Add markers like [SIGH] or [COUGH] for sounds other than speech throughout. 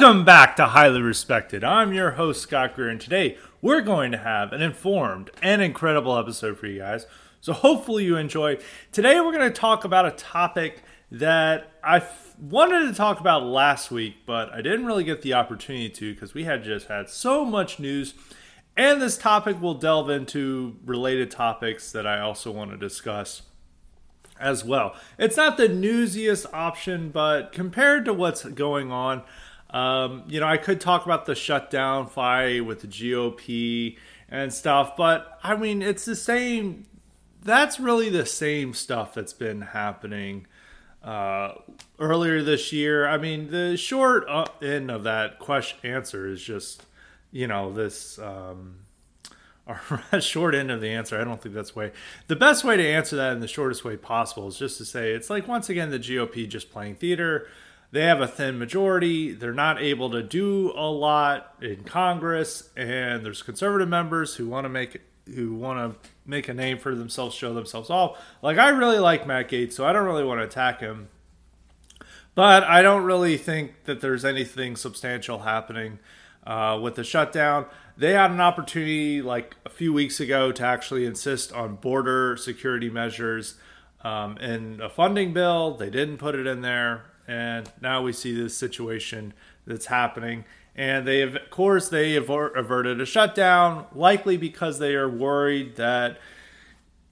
Welcome back to Highly Respected. I'm your host, Scott Greer, and today we're going to have an informed and incredible episode for you guys. So, hopefully, you enjoy. Today, we're going to talk about a topic that I f- wanted to talk about last week, but I didn't really get the opportunity to because we had just had so much news. And this topic will delve into related topics that I also want to discuss as well. It's not the newsiest option, but compared to what's going on, um, you know, I could talk about the shutdown fight with the GOP and stuff, but I mean, it's the same. That's really the same stuff that's been happening uh, earlier this year. I mean, the short uh, end of that question answer is just, you know, this. Um, [LAUGHS] short end of the answer. I don't think that's way. The best way to answer that in the shortest way possible is just to say it's like once again the GOP just playing theater they have a thin majority. They're not able to do a lot in Congress, and there's conservative members who want to make who want to make a name for themselves, show themselves off. Like I really like Matt Gaetz, so I don't really want to attack him. But I don't really think that there's anything substantial happening uh, with the shutdown. They had an opportunity like a few weeks ago to actually insist on border security measures um, in a funding bill. They didn't put it in there and now we see this situation that's happening. And they, have, of course, they averted a shutdown, likely because they are worried that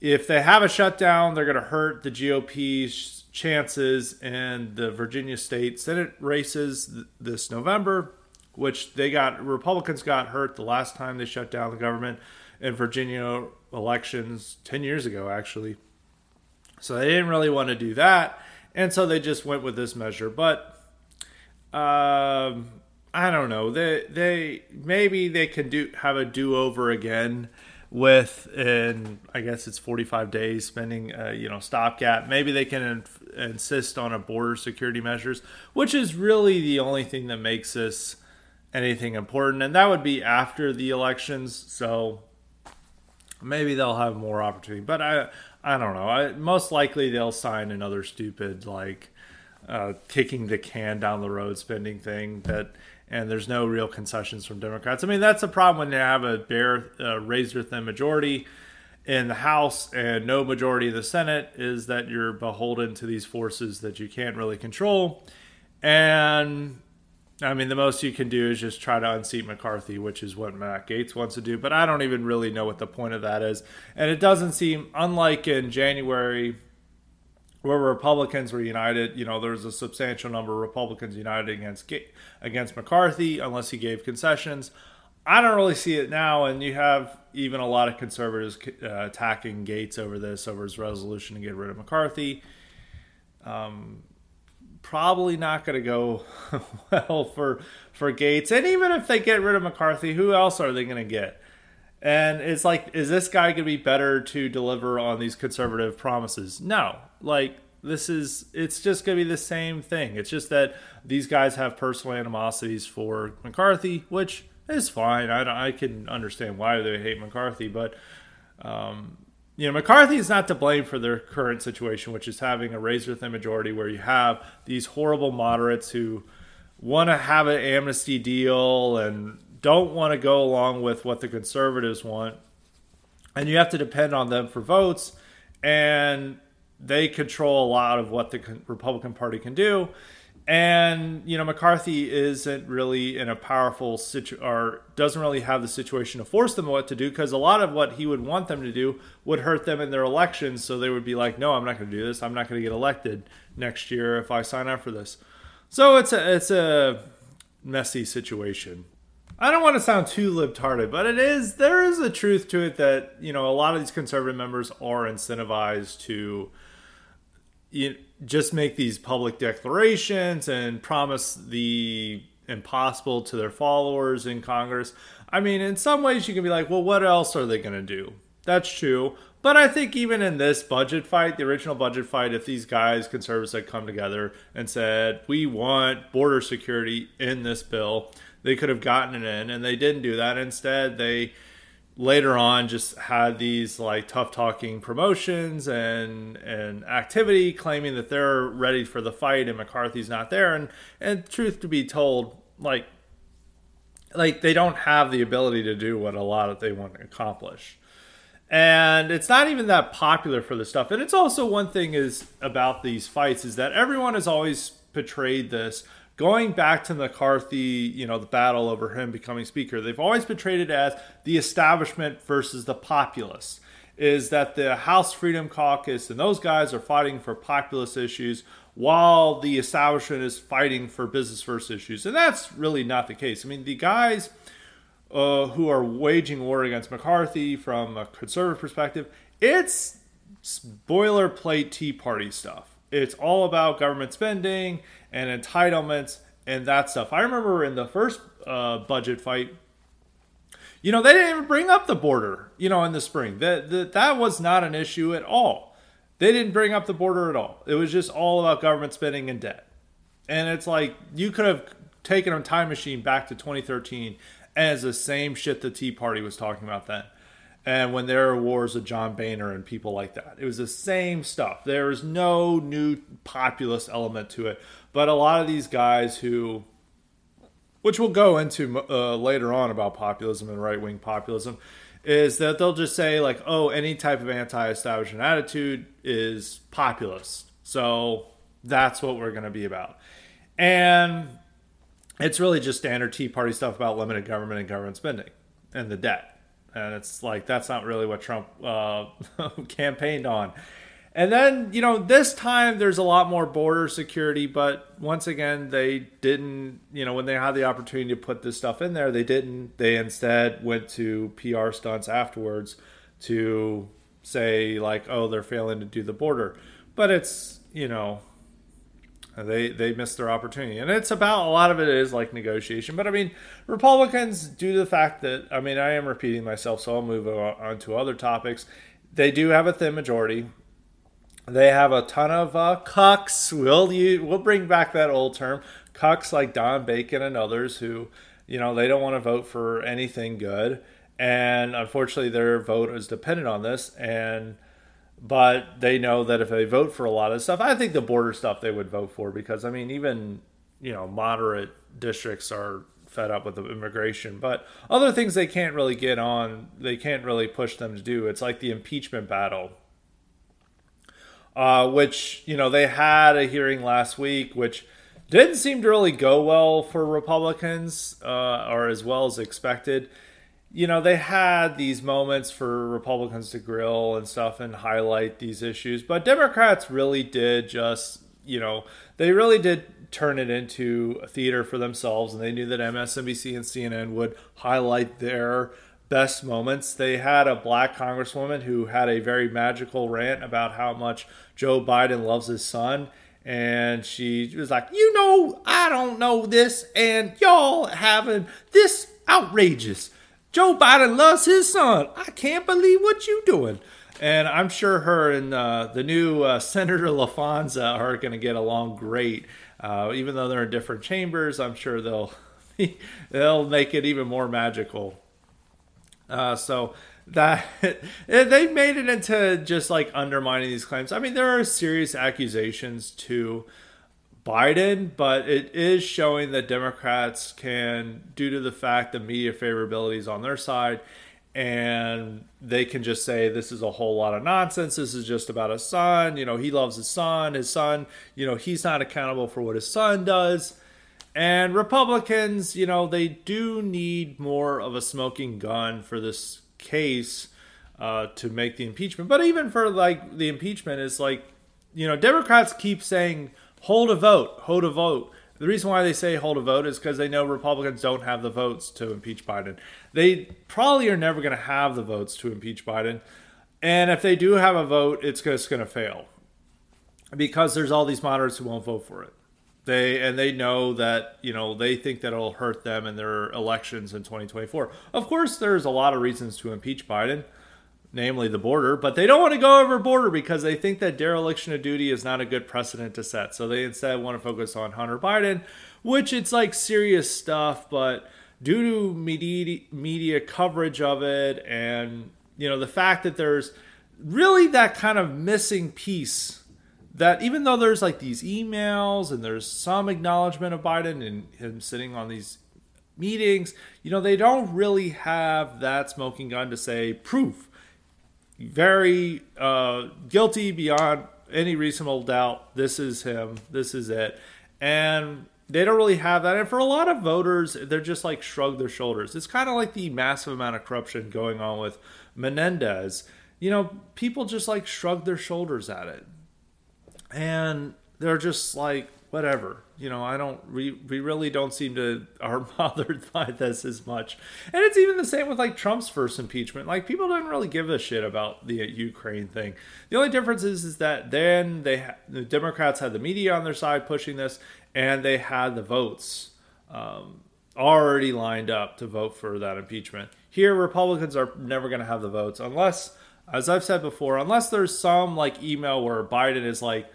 if they have a shutdown, they're going to hurt the GOP's chances in the Virginia state Senate races this November, which they got Republicans got hurt the last time they shut down the government in Virginia elections 10 years ago, actually. So they didn't really want to do that and so they just went with this measure. But um, I don't know. They they maybe they can do have a do over again with in I guess it's 45 days spending uh, you know stopgap. Maybe they can inf- insist on a border security measures, which is really the only thing that makes this anything important, and that would be after the elections. So maybe they'll have more opportunity. But I I don't know. I, most likely they'll sign another stupid like uh, kicking the can down the road spending thing that and there's no real concessions from Democrats. I mean that's a problem when you have a bare uh, razor thin majority in the House and no majority in the Senate is that you're beholden to these forces that you can't really control. And I mean, the most you can do is just try to unseat McCarthy, which is what Matt Gaetz wants to do. But I don't even really know what the point of that is. And it doesn't seem, unlike in January, where Republicans were united, you know, there was a substantial number of Republicans united against against McCarthy, unless he gave concessions. I don't really see it now, and you have even a lot of conservatives uh, attacking Gaetz over this, over his resolution to get rid of McCarthy. Um, probably not going to go [LAUGHS] well for for Gaetz. And even if they get rid of McCarthy, who else are they going to get? And it's like, is this guy going to be better to deliver on these conservative promises? No. Like this is, it's just going to be the same thing. It's just that these guys have personal animosities for McCarthy, which is fine. I I can understand why they hate McCarthy, but um, you know, McCarthy is not to blame for their current situation, which is having a razor thin majority where you have these horrible moderates who want to have an amnesty deal and don't want to go along with what the conservatives want. And you have to depend on them for votes. And they control a lot of what the Republican Party can do and you know McCarthy isn't really in a powerful situ or doesn't really have the situation to force them what to do because a lot of what he would want them to do would hurt them in their elections. So they would be like, "No, I'm not going to do this. I'm not going to get elected next year if I sign up for this." So it's a it's a messy situation. I don't want to sound too libtarded, but it is there is a truth to it that you know a lot of these conservative members are incentivized to you just make these public declarations and promise the impossible to their followers in Congress. I mean, in some ways, you can be like, well, what else are they going to do? That's true. But I think even in this budget fight, the original budget fight, if these guys, conservatives, had come together and said, we want border security in this bill, they could have gotten it in. And they didn't do that. Instead, they later on just had these like tough talking promotions and and activity claiming that they're ready for the fight and McCarthy's not there. And and truth to be told like like they don't have the ability to do what a lot of they want to accomplish. And it's not even that popular for the stuff. And it's also one thing is about these fights is that everyone has always portrayed this going back to mccarthy you know the battle over him becoming speaker they've always been it as the establishment versus the populace. Is that the house freedom caucus and those guys are fighting for populist issues while the establishment is fighting for business first issues. And that's really not the case. I mean the guys uh, who are waging war against McCarthy from a conservative perspective, it's boilerplate Tea Party stuff. It's all about government spending and entitlements and that stuff. I remember in the first uh, budget fight, you know, they didn't even bring up the border, you know, in the spring. That, that, that was not an issue at all. They didn't bring up the border at all. It was just all about government spending and debt. And it's like you could have taken a time machine back to 2013 as the same shit the Tea Party was talking about then. And when there were wars with John Boehner and people like that, it was the same stuff. There is no new populist element to it. But a lot of these guys who, which we'll go into uh, later on about populism and right wing populism, is that they'll just say, like, oh, any type of anti establishment attitude is populist. So that's what we're going to be about. And it's really just standard Tea Party stuff about limited government and government spending and the debt. And it's like that's not really what Trump uh, [LAUGHS] campaigned on. And then, you know, this time there's a lot more border security, but once again, they didn't, you know, when they had the opportunity to put this stuff in there, they didn't. They instead went to PR stunts afterwards to say, like, oh, they're failing to do the border. But it's, you know, they they missed their opportunity, and it's about a lot of it is like negotiation. But I mean, Republicans, due to the fact that I mean, I am repeating myself, so I'll move on to other topics. They do have a thin majority. They have a ton of uh, cucks. We'll you we'll bring back that old term, cucks like Don Bacon and others who, you know, they don't want to vote for anything good, and unfortunately, their vote is dependent on this and but they know that if they vote for a lot of stuff, I think the border stuff they would vote for because I mean even you know moderate districts are fed up with the immigration, but other things they can't really get on, they can't really push them to do. It's like the impeachment battle. Uh, which you know they had a hearing last week, which didn't seem to really go well for Republicans, uh, or as well as expected you know, they had these moments for Republicans to grill and stuff and highlight these issues, but Democrats really did just, you know, they really did turn it into a theater for themselves, and they knew that MSNBC and CNN would highlight their best moments. They had a black congresswoman who had a very magical rant about how much Joe Biden loves his son. And she was like, You know, I don't know this, and y'all having this outrageous. Joe Biden loves his son. I can't believe what you're doing. And I'm sure her and uh, the new uh, [LAUGHS] Senator Laphonza are going to get along great. Uh, even though they're in different chambers, I'm sure they'll [LAUGHS] they'll make it even more magical. Uh, so that [LAUGHS] they've made it into just like undermining these claims. I mean, there are serious accusations to Biden, but it is showing that Democrats can, due to the fact that media favorability is on their side, and they can just say this is a whole lot of nonsense. This is just about his son. You know, he loves his son. His son, you know, he's not accountable for what his son does. And Republicans, you know, they do need more of a smoking gun for this case uh, to make the impeachment. But even for like the impeachment, is like, you know, Democrats keep saying hold a vote, hold a vote. The reason why they say hold a vote is because they know Republicans don't have the votes to impeach Biden. They probably are never going to have the votes to impeach Biden. And if they do have a vote, it's just going to fail because there's all these moderates who won't vote for it. They and they know that you know they think that it'll hurt them in their elections in 2024. Of course, there's a lot of reasons to impeach Biden namely the border, but they don't want to go over border because they think that dereliction of duty is not a good precedent to set. So they instead want to focus on Hunter Biden, which it's like serious stuff, but due to media media coverage of it and you know the fact that there's really that kind of missing piece that even though there's like these emails and there's some acknowledgement of Biden and him sitting on these meetings, you know, they don't really have that smoking gun to say proof. Very uh, guilty beyond any reasonable doubt. This is him. This is it. And they don't really have that. And for a lot of voters, they're just like shrug their shoulders. It's kind of like the massive amount of corruption going on with Menendez. You know, people just like shrug their shoulders at it. And they're just like, whatever. You know, I don't, we, we really don't seem to [LAUGHS] are bothered by this as much. And it's even the same with like Trump's first impeachment. Like people didn't really give a shit about the Ukraine thing. The only difference is, is that then they, the Democrats had the media on their side pushing this and they had the votes um, already lined up to vote for that impeachment. Here, Republicans are never going to have the votes unless, as I've said before, unless there's some like email where Biden is like,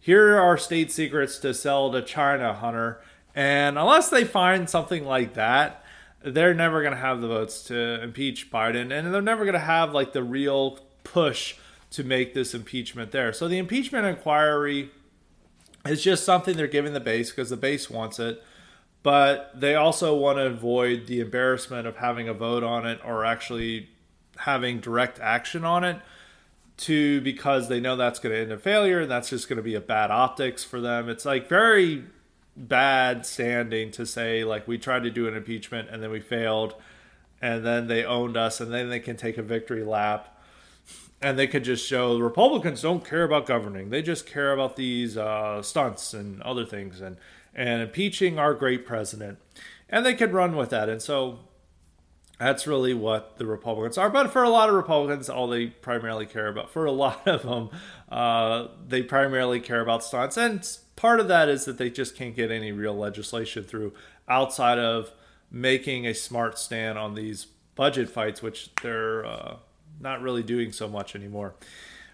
here are state secrets to sell to China, Hunter. And unless they find something like that, they're never going to have the votes to impeach Biden. And they're never going to have like the real push to make this impeachment there. So the impeachment inquiry is just something they're giving the base because the base wants it. But they also want to avoid the embarrassment of having a vote on it or actually having direct action on it to because they know that's going to end in failure and that's just going to be a bad optics for them. It's like very bad standing to say like we tried to do an impeachment and then we failed and then they owned us and then they can take a victory lap and they could just show the Republicans don't care about governing. They just care about these uh, stunts and other things and and impeaching our great president. And they could run with that. And so that's really what the Republicans are. But for a lot of Republicans, all they primarily care about, for a [LAUGHS] lot of them, uh, they primarily care about stunts. And part of that is that they just can't get any real legislation through outside of making a smart stand on these budget fights, which they're uh, not really doing so much anymore.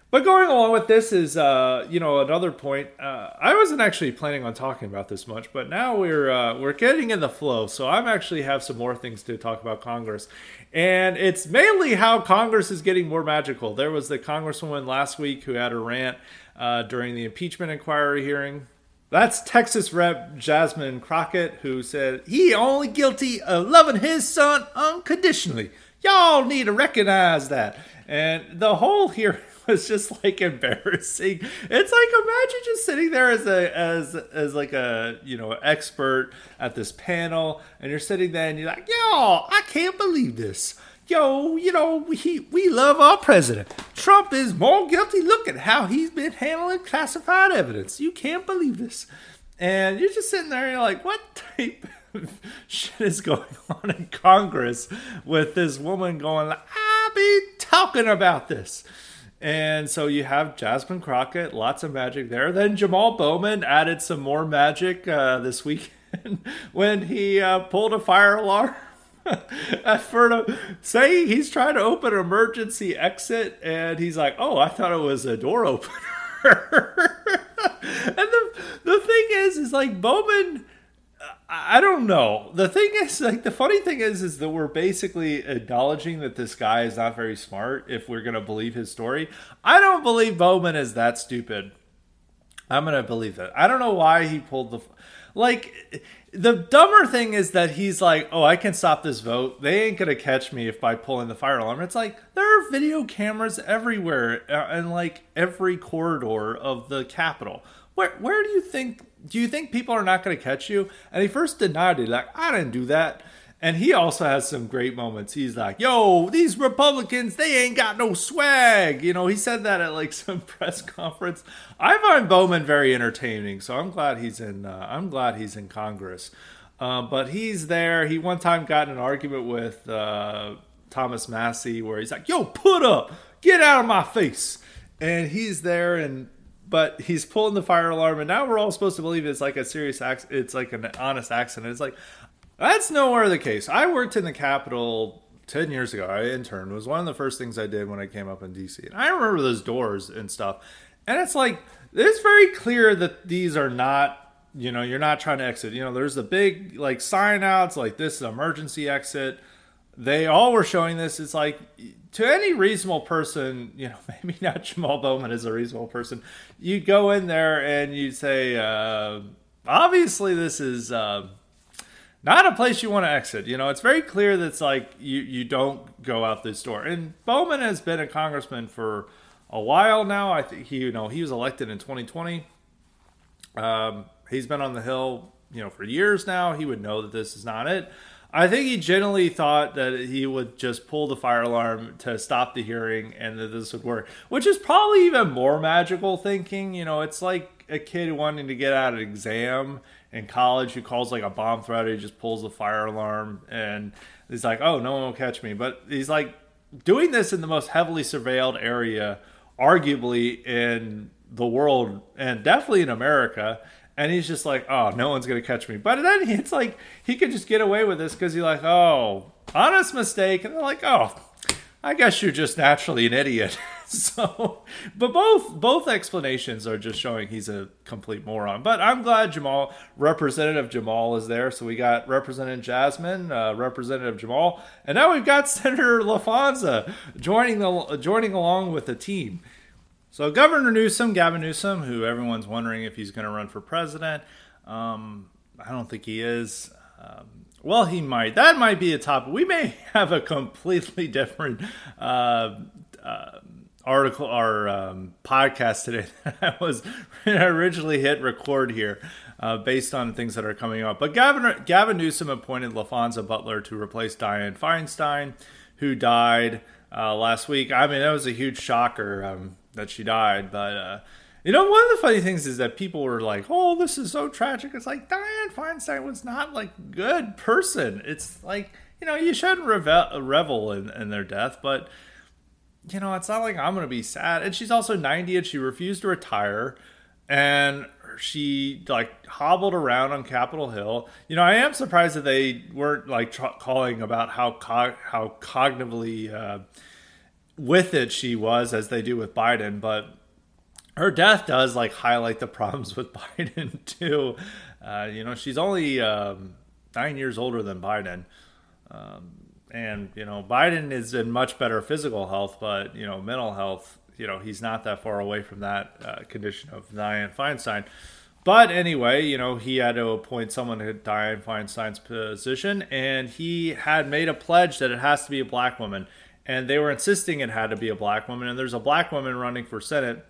But going along with this is, uh, you know, another point. Uh, I wasn't actually planning on talking about this much, but now we're uh, we're getting in the flow. So I'm actually have some more things to talk about Congress, and it's mainly how Congress is getting more magical. There was the Congresswoman last week who had a rant uh, during the impeachment inquiry hearing. That's Texas Rep. Jasmine Crockett, who said he only guilty of loving his son unconditionally. Y'all need to recognize that. And the whole hearing [LAUGHS] was just like embarrassing. It's like imagine just sitting there as a as as like a you know expert at this panel, and you're sitting there and you're like, yo, I can't believe this. Yo, you know, we we love our president. Trump is more guilty. Look at how he's been handling classified evidence. You can't believe this. And you're just sitting there and you're like, what type of [LAUGHS] shit is going on in Congress with this woman going, I'll be talking about this. And so you have Jasmine Crockett, lots of magic there. Then Jamaal Bowman added some more magic uh, this weekend [LAUGHS] when he uh, pulled a fire alarm. [LAUGHS] for to say he's trying to open an emergency exit, and he's like, "Oh, I thought it was a door [LAUGHS] opener." and the the thing is, is like Bowman I don't know. The thing is, like, the funny thing is, is that we're basically acknowledging that this guy is not very smart. If we're gonna believe his story, I don't believe Bowman is that stupid. I'm gonna believe that. I don't know why he pulled the, like, the dumber thing is that he's like, oh, I can stop this vote. They ain't gonna catch me if by pulling the fire alarm. It's like there are video cameras everywhere and uh, like every corridor of the Capitol. Where where do you think do you think people are not going to catch you? And he first denied it, like, I didn't do that. And he also has some great moments. He's like, yo, these Republicans, they ain't got no swag. You know, he said that at like [LAUGHS] some press conference. I find Bowman very entertaining, so I'm glad he's in. Uh, I'm glad he's in Congress. Uh, but he's there. He one time got in an argument with uh, Thomas Massie where he's like, "Yo, put up, get out of my face," and he's there and but he's pulling the fire alarm, and now we're all supposed to believe it's like a serious accident. It's like an honest accident. It's like that's nowhere the case. I worked in the Capitol ten years ago. I interned. Was one of the first things I did when I came up in DC, and I remember those doors and stuff. And it's like it's very clear that these are not. You know, you're not trying to exit. You know, there's a big like sign outs like this is emergency exit they all were showing this. It's like to any reasonable person, you know, [LAUGHS] maybe not Jamaal Bowman is a reasonable person. You go in there and you say, uh, obviously, this is. Uh, not a place you want to exit. You know, it's very clear that it's like you you don't go out this door. And Bowman has been a congressman for a while now. I think he you know he was elected in 2020. Um, he's been on the hill you know for years now. He would know that this is not it. I think he genuinely thought that he would just pull the fire alarm to stop the hearing and that this would work, which is probably even more magical thinking. You know, it's like a kid wanting to get out of an exam in college who calls like a bomb threat. He just pulls the fire alarm and he's like, "Oh, no one will catch me." But he's like doing this in the most heavily surveilled area, arguably in the world and definitely in America. And he's just like, "Oh, no one's gonna catch me." But then [LAUGHS] it's like he could just get away with this because he's like, "Oh, honest mistake," and they're like, "Oh." I guess you're just naturally an idiot. [LAUGHS] so, but both both explanations are just showing he's a complete moron. But I'm glad Jamaal, Representative Jamaal, is there. So we got Representative Jasmine, uh, Representative Jamaal, and now we've got [LAUGHS] Senator Laphonza joining the joining along with the team. So Governor Newsom, Gavin Newsom, who everyone's wondering if he's going to run for president, um, I don't think he is. Um, well, he might. That might be a topic. We may [LAUGHS] have a completely different uh, uh, article or um, podcast today [LAUGHS] I was originally hit record here uh, based on things that are coming up. But Gavin, Gavin Newsom appointed Laphonza Butler to replace Dianne Feinstein, who died uh, last week. I mean, that was a huge shocker um, that she died. But, uh, you know, one of the funny things is that people were like, oh, this is so tragic. It's like Dianne Feinstein was not like good person. It's like, you know, you shouldn't revel, revel in, in their death, but you know, it's not like I'm to be sad. And she's also 90 and she refused to retire. And she like hobbled around on Capitol Hill. You know, I am surprised that they weren't like calling about how co- how cognitively uh, with it she was, as they do with Biden. But her death does like highlight the problems with [LAUGHS] Biden too. Uh, you know, she's only um, nine years older than Biden. Um, and you know Biden is in much better physical health, but you know mental health, you know he's not that far away from that uh, condition of Dianne Feinstein. But anyway, you know he had to appoint someone to Dianne Feinstein's position, and he had made a pledge that it has to be a black woman, and they were insisting it had to be a black woman, and there's a black woman running for senate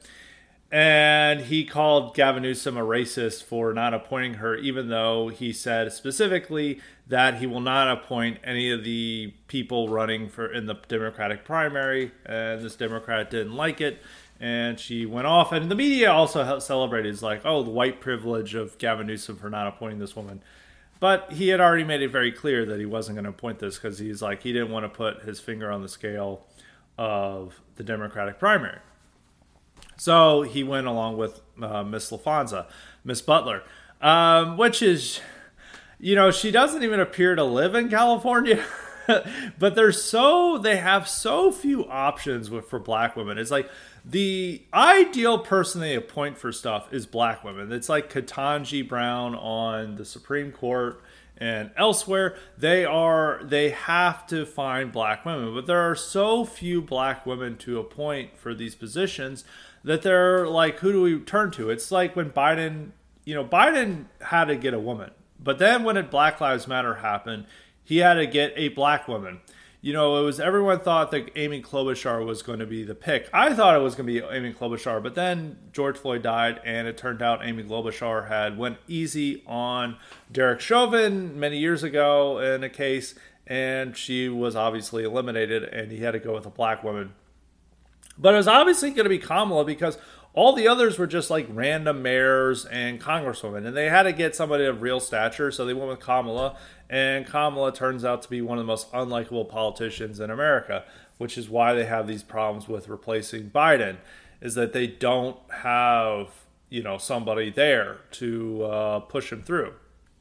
and he called Gavin Newsom a racist for not appointing her, even though he said specifically that he will not appoint any of the people running for in the Democratic primary. And this Democrat didn't like it, and she went off. And the media also celebrated, it's like, oh, the white privilege of Gavin Newsom for not appointing this woman. But he had already made it very clear that he wasn't going to appoint this because he's like he didn't want to put his finger on the scale of the Democratic primary. So he went along with uh, Miss Laphonza, Miss Butler, um, which is, you know, she doesn't even appear to live in California. [LAUGHS] but they're so they have so few options with, for black women. It's like the ideal person they appoint for stuff is black women. It's like Ketanji Brown on the Supreme Court and elsewhere they are they have to find black women but there are so few black women to appoint for these positions that they're like, who do we turn to? It's like when Biden, you know, Biden had to get a woman, but then when it Black Lives Matter happened, he had to get a black woman. You know, it was everyone thought that Amy Klobuchar was going to be the pick. I thought it was going to be Amy Klobuchar, but then George Floyd died, and it turned out Amy Klobuchar had went easy on Derek Chauvin many years ago in a case, and she was obviously eliminated, and he had to go with a black woman but it was obviously going to be Kamala because all the others were just like random mayors and congresswomen, and they had to get somebody of real stature, so they went with Kamala. And Kamala turns out to be one of the most unlikable politicians in America, which is why they have these problems with replacing Biden, is that they don't have you know somebody there to uh, push him through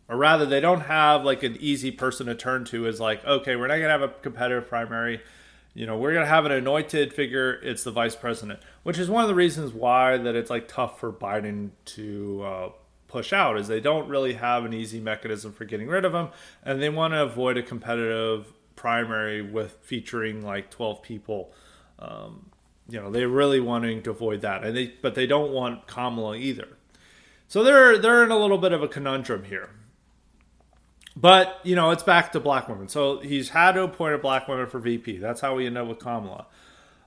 or rather they don't have like an easy person to turn to as like okay we're not going to have a competitive primary you know, we're going to have an anointed figure. It's the vice president, which is one of the reasons why that it's like tough for Biden to uh, push out is they don't really have an easy mechanism for getting rid of him, and they want to avoid a competitive primary with featuring like 12 people. Um, you know, they're really wanting to avoid that, and they but they don't want Kamala either. So they're they're in a little bit of a conundrum here. But you know, it's back to black women. So he's had to appoint a black woman for VP. That's how we end up with Kamala.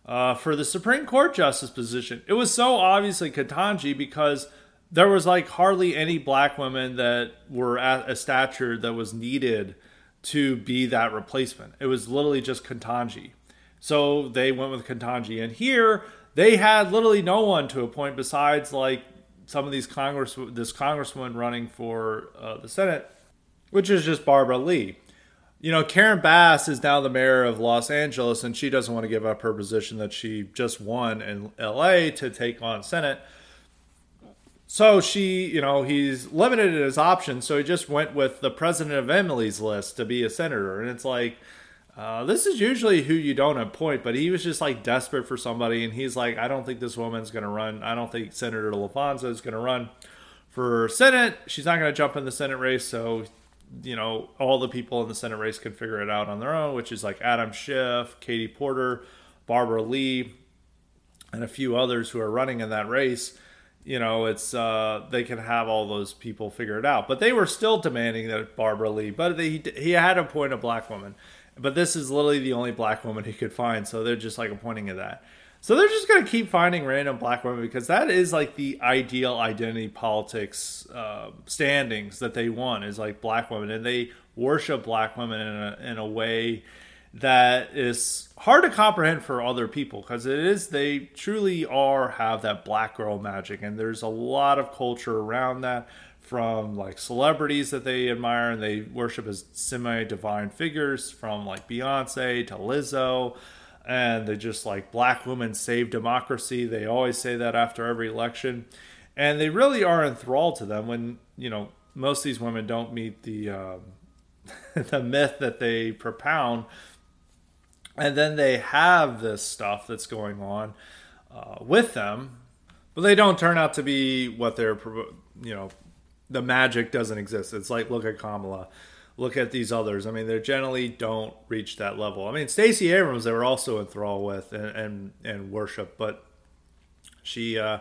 Uh, for the Supreme Court justice position, it was so obviously Ketanji because there was like hardly any black women that were at a stature that was needed to be that replacement. It was literally just Ketanji. So they went with Ketanji. And here they had literally no one to appoint besides like some of these Congress, this congresswoman running for uh, the Senate, which is just Barbara Lee. You know, Karen Bass is now the mayor of Los Angeles, and she doesn't want to give up her position that she just won in LA to take on Senate. So she, you know, he's limited his options, so he just went with the president of Emily's list to be a senator. And it's like, uh, this is usually who you don't appoint, but he was just like desperate for somebody, and he's like, I don't think this woman's going to run. I don't think Senator Laphonza is going to run for Senate. She's not going to jump in the Senate race, so you know all the people in the Senate race can figure it out on their own, which is like Adam Schiff, Katie Porter, Barbara Lee, and a few others who are running in that race. You know, it's uh, they can have all those people figure it out, but they were still demanding that Barbara Lee, but they, he had to appoint a black woman but this is literally the only black woman he could find, so they're just like appointing at that. So they're just gonna keep finding random black women because that is like the ideal identity politics uh, standings that they want is like black women, and they worship black women in a, in a way that is hard to comprehend for other people because it is they truly are have that black girl magic, and there's a lot of culture around that from like celebrities that they admire and they worship as semi divine figures, from like Beyonce to Lizzo. And they just like black women save democracy. They always say that after every election. And they really are enthralled to them when, you know, most of these women don't meet the, um, [LAUGHS] the myth that they propound. And then they have this stuff that's going on uh, with them, but they don't turn out to be what they're, you know, the magic doesn't exist. It's like look at Kamala, look at these others. I mean, they generally don't reach that level. I mean, Stacey Abrams they were also enthralled with and and, and worship, but she uh,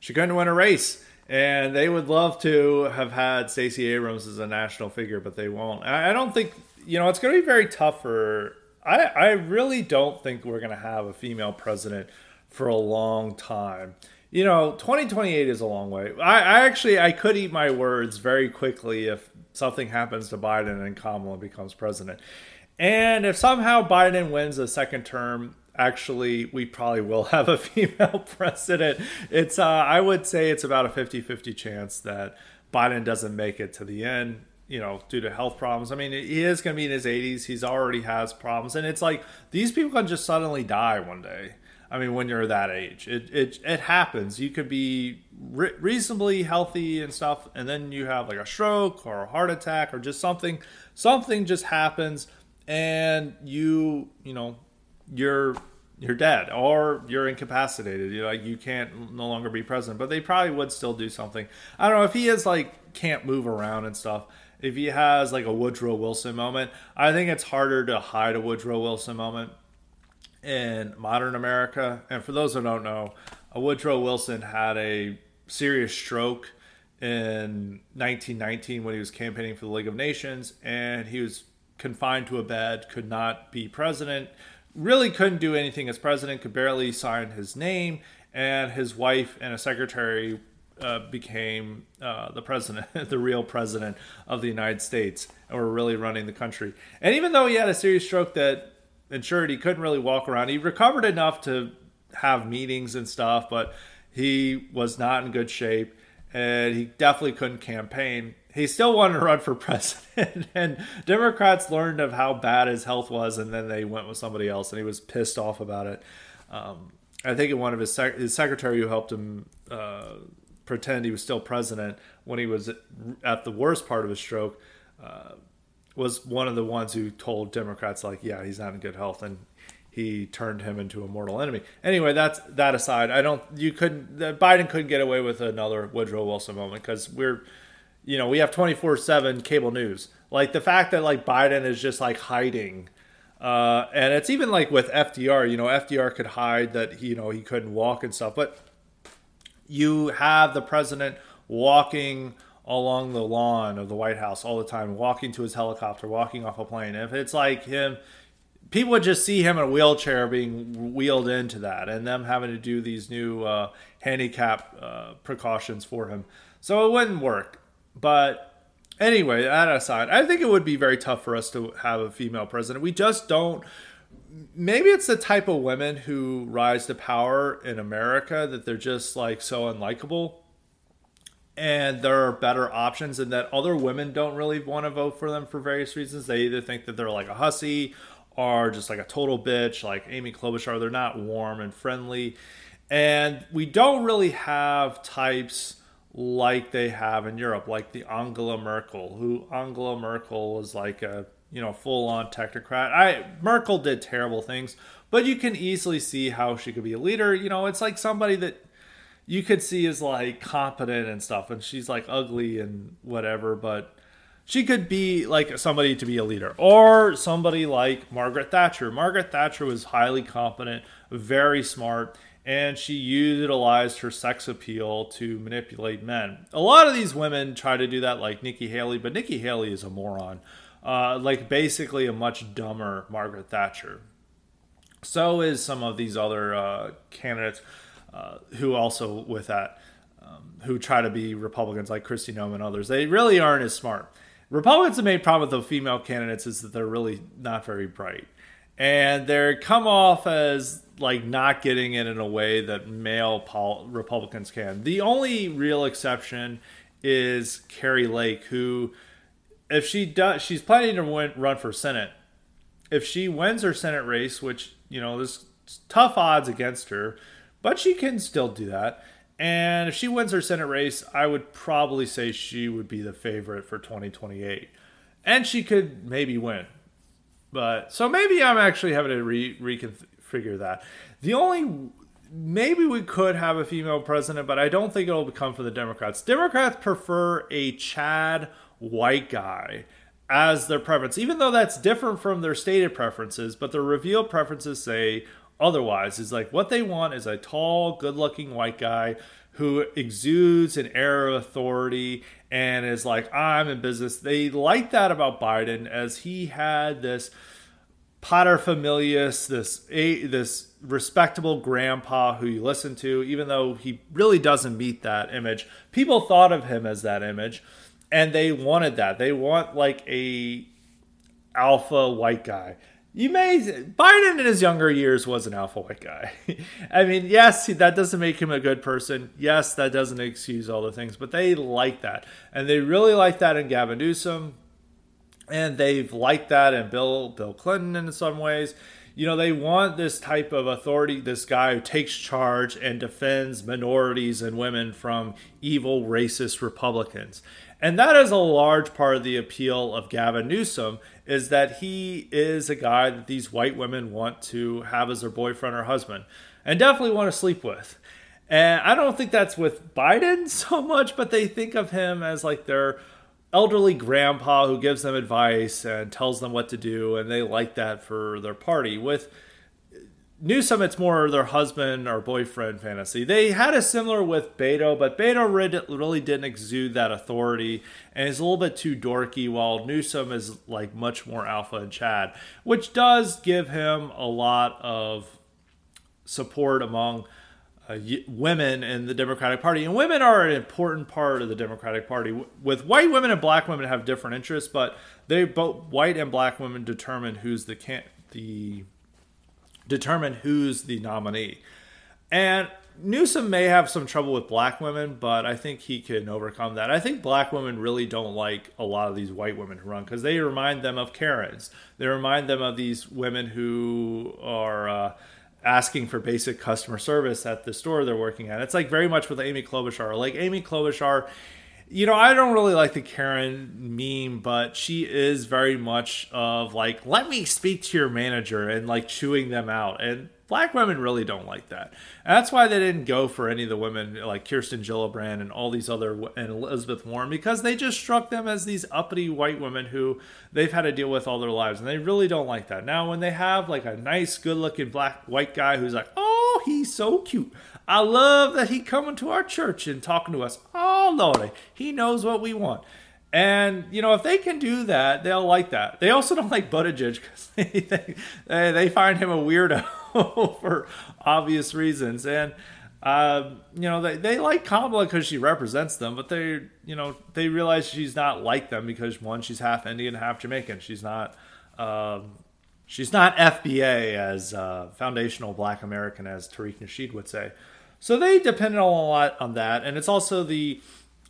she couldn't win a race. And they would love to have had Stacey Abrams as a national figure, but they won't. I, I don't think you know it's going to be very tough for. I I really don't think we're going to have a female president for a long time you know 2028 is a long way I, I, actually i could eat my words very quickly if something happens to biden and kamala becomes president. And if somehow biden wins a second term actually we probably will [LAUGHS] have a female [LAUGHS] president. It's uh, i would say it's about a 50-50 chance that biden doesn't make it to the end you know due to health problems. I mean he is going to be in his 80s he's already has problems. And it's like these people can just suddenly die one day I mean, when you're that age, it it it happens. You could be re- reasonably healthy and stuff, and then you have like a stroke or a heart attack or just something. Something just happens, and you you know you're you're dead or you're incapacitated. You know, like you can't no longer be present. But they probably would still do something. I don't know if he is like can't move around and stuff. If he has like a Woodrow Wilson moment, I think it's harder to hide a Woodrow Wilson moment in modern America. And for those who don't know, Woodrow Wilson had a serious stroke in 1919 when he was campaigning for the League of Nations, and he was confined to a bed, could not be president, really couldn't do anything as president, could barely sign his name, and his wife and a secretary uh, became uh, the president, [LAUGHS] the real president of the United States, and were really running the country. And even though he had a serious stroke that insured. He couldn't really walk around. He recovered enough to have meetings and stuff, but he was not in good shape and he definitely couldn't campaign. He still wanted to run for [LAUGHS] president, and Democrats learned of how bad his health was, and then they went with somebody else, and he was pissed off about it. Um, I think one of his, sec- his secretary who helped him uh, pretend he was still president when he was at the worst part of his stroke. Uh, was one of the ones who told Democrats like, yeah, he's not in good health, and he turned him into a mortal enemy. Anyway, that's that aside. I don't. You couldn't. Biden couldn't get away with another Woodrow Wilson moment because we're, you know, we have twenty four seven cable news. Like the fact that like Biden is just like hiding Uh, and it's even like with FDR, you know, FDR could hide that you know he couldn't walk and stuff, but you have the president walking along the lawn of the White House all the time, walking to his helicopter, walking off a plane. If it's like him, people would just see him in a wheelchair being wheeled into that, and them having to do these new uh, handicap uh, precautions for him. So it wouldn't work. But anyway, that aside, I think it would be very tough for us to have a female president. We just don't. Maybe it's the type of women who rise to power in America that they're just like so unlikable and there are better options and that other women don't really want to vote for them for various reasons. They either think that they're like a hussy or just like a total bitch, like Amy Klobuchar. They're not warm and friendly. And we don't really have types like they have in Europe, like the Angela Merkel, who Angela Merkel was like a you know full on technocrat. I Merkel did terrible things, but you can easily see how she could be a leader. You know, it's like somebody that you could see is like competent and stuff, and she's like ugly and whatever, but she could be like somebody to be a leader or somebody like Margaret Thatcher. Margaret Thatcher was highly competent, very smart, and she utilized her sex appeal to manipulate men. A lot of these women try to do that, like Nikki Haley, but Nikki Haley is a moron. Uh, like basically a much dumber Margaret Thatcher. So is some of these other uh, candidates. Uh, who also with that um, who try to be Republicans like Kristi Noem and others. They really aren't as smart. Republicans' the main problem with the female candidates is that they're really not very bright, and they come off as like not getting it in a way that male pol- Republicans can. The only real exception is Kari Lake, who, if she does, she's planning to win, run for Senate. If she wins her Senate race, which you know there's tough odds against her, but she can still do that. And if she wins her Senate race, I would probably say she would be the favorite for 2028. And she could maybe win. But so maybe I'm actually having to re- reconfigure that. The only maybe we could have a female president, but I don't think it'll come for the Democrats. Democrats prefer a Chad white guy as their preference, even though that's different from their stated preferences, but their revealed preferences say otherwise is like what they want is a tall, good looking white guy who exudes an air of authority and is like, I'm in business. They like that about Biden as he had this paterfamilias, this a, this respectable grandpa who you listen to, even though he really doesn't meet that image. People thought of him as that image, and they wanted that. They want like a alpha white guy you may Biden in his younger years was an alpha white guy. [LAUGHS] I mean, yes, that doesn't make him a good person. Yes, that doesn't excuse all the things, but they like that, and they really like that in Gavin Newsom, and they've liked that in Bill Bill Clinton in some ways. You know, they want this type of authority, this guy who takes charge and defends minorities and women from evil, racist Republicans. And that is a large part of the appeal of Gavin Newsom is that he is a guy that these white women want to have as their boyfriend or husband and definitely want to sleep with. And I don't think that's with Biden [LAUGHS] so much, but they think of him as like their elderly grandpa who gives them advice and tells them what to do, and they like that for their party. With Newsom, it's more their husband or boyfriend fantasy. They had a similar with Beto, but Beto really didn't exude that authority and is a little bit too dorky, while Newsom is like much more alpha and Chad, which does give him a lot of support among uh, women in the Democratic Party. And women are an important part of the Democratic Party. With white women and black women have different interests, but they both white and black women determine who's the can the determine who's the nominee. And Newsom may have some trouble with black women, but I think he can overcome that. I think black women really don't like a lot of these white women who run because they remind them of Karens. They remind them of these women who are uh, asking for basic customer service at the store they're working at. It's like very much with Amy Klobuchar. Like Amy Klobuchar you know, I don't really like the Karen meme, but she is very much of like, let me speak to your manager and like chewing them out. And black women really don't like that. And that's why they didn't go for any of the women like Kirsten Gillibrand and all these other and Elizabeth Warren because they just struck them as these uppity white women who they've had to deal with all their lives and they really don't like that. Now when they have like a nice good-looking black white guy who's like, "Oh, he's so cute. I love that he coming to our church and talking to us. Oh, Lord, he knows what we want. And you know, if they can do that, they'll like that. They also don't like Buttigieg because [LAUGHS] they, they, they find him a weirdo [LAUGHS] for obvious reasons. And uh, you know, they, they like Kamala because she represents them, but they you know they realize she's not like them because one, she's half Indian, half Jamaican. She's not. Um, she's not FBA as uh, foundational Black American as Tariq Nasheed would say. So they depended a lot on that, and it's also the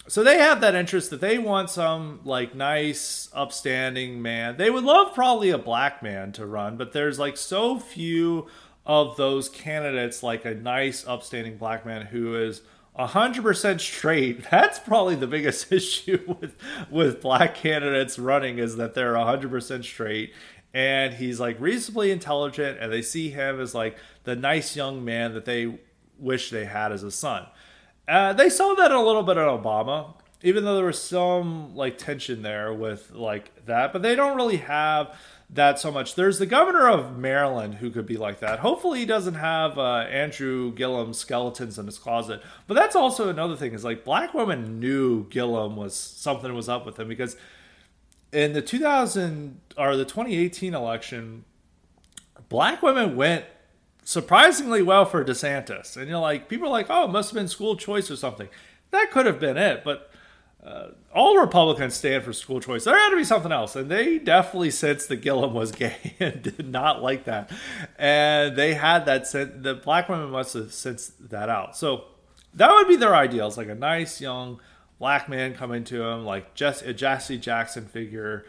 so they have that interest that they want some like nice, upstanding man. They would love probably a black man to run, but there's like so few of those candidates, like a nice, upstanding black man who is 100% straight. [LAUGHS] That's probably the biggest [LAUGHS] issue with with black candidates running is that they're 100% straight and he's like reasonably intelligent and they see him as like the nice young man that they wish they had as a son. Uh, they saw that a little bit at Obama, even though there was some like tension there with like that, but they don't really have that so much. There's the governor of Maryland who could be like that. Hopefully, he doesn't have uh, Andrew Gillum skeletons in his closet. But that's also another thing is like black women knew Gillum was something was up with him because in the 2000 or the 2018 election, black women went surprisingly well for DeSantis. And you're like, people are like, oh, it must have been school choice or something. That could have been it, but uh, all Republicans stand for school choice. There had to be something else, and they definitely sensed that Gillum was [LAUGHS] gay and did not like that. And they had that sense. The black women must have sensed that out. So that would be their ideals, like a nice young black man coming to them, like Jesse, a Jesse Jackson figure.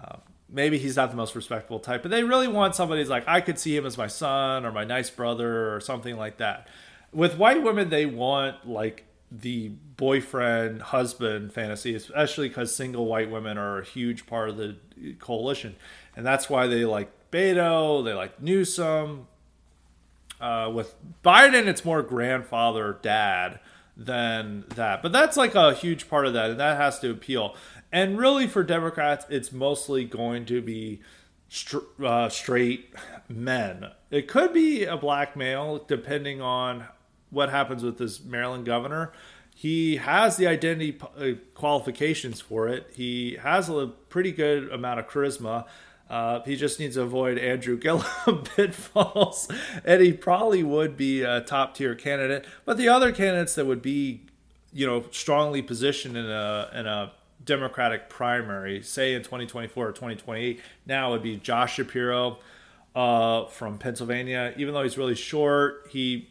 Uh, maybe he's not the most respectable type, but they really want somebody who's like, I could see him as my son or my nice brother or something like that. With white women, they want like the boyfriend husband fantasy, especially because single white women are a huge part of the coalition. And that's why they like Beto, they like Newsom. Uh, with Biden, it's more grandfather, dad than that. But that's like a huge part of that, and that has to appeal. And really, for Democrats, it's mostly going to be str- uh, straight men. It could be a black male, depending on what happens with this Maryland governor. He has the identity uh, qualifications for it. He has a pretty good amount of charisma. Uh, he just needs to avoid Andrew Gillum [LAUGHS] pitfalls, and he probably would be a top tier candidate. But the other candidates that would be, you know, strongly positioned in a in a Democratic primary, say in 2024 or 2028, now would be Josh Shapiro uh, from Pennsylvania. Even though he's really short, he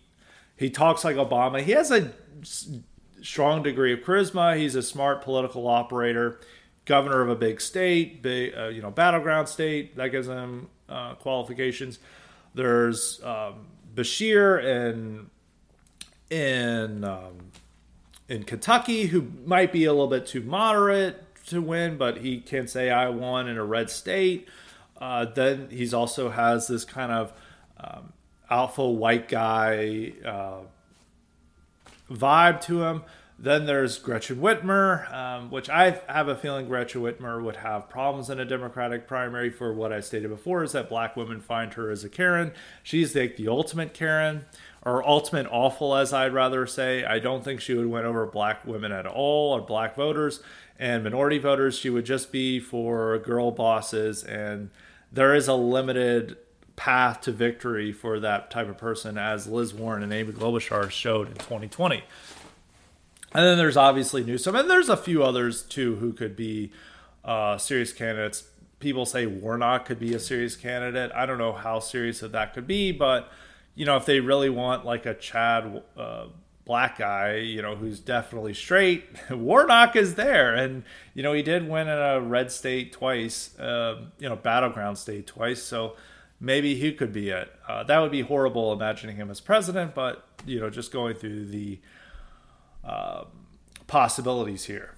he talks like Obama. He has a strong degree of charisma. He's a smart political operator, governor of a big state, big uh, you know battleground state. That gives him uh, qualifications. There's um, Beshear and in um, in Kentucky who might be a little bit too moderate to win, but he can say I won in a red state. Uh, then he's also has this kind of um, alpha white guy uh, vibe to him. Then there's Gretchen Whitmer, um, which I have a feeling Gretchen Whitmer would have problems in a Democratic primary for what I stated before is that black women find her as a Karen. She's like the ultimate Karen or ultimate awful, as I'd rather say. I don't think she would win over black women at all or black voters and minority voters. She would just be for girl bosses, and there is a limited path to victory for that type of person, as Liz Warren and Amy Klobuchar showed in 2020. And then there's obviously Newsom, and there's a few others too who could be uh, serious candidates. People say Warnock could be a serious candidate. I don't know how serious that could be, but you know, if they really want like a Chad uh, black guy, you know, who's definitely straight, [LAUGHS] Warnock is there, and you know, he did win in a red state twice, uh, you know, battleground state twice, so maybe he could be it. Uh, that would be horrible imagining him as president, but you know, just going through the um, possibilities here.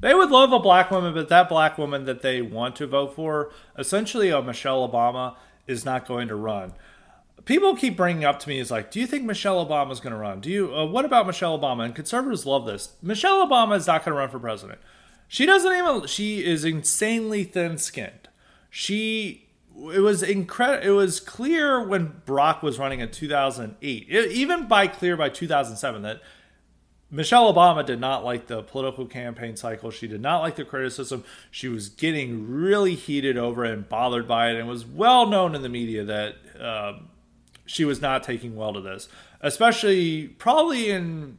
They would love a black woman, but that black woman that they want to vote for, essentially a Michelle Obama, is not going to run. People keep bringing up to me is like, do you think Michelle Obama is going to run? Do you? Uh, what about Michelle Obama? And conservatives love this. Michelle Obama is not going to run for president. She doesn't even. She is insanely thin-skinned. She. It was incredible. It was clear when Barack was running in 2008, it, even by clear by 2007, that Michelle Obama did not like the political campaign cycle. She did not like the criticism. She was getting really heated over and bothered by it, and it was well known in the media that uh, she was not taking well to this. Especially, probably in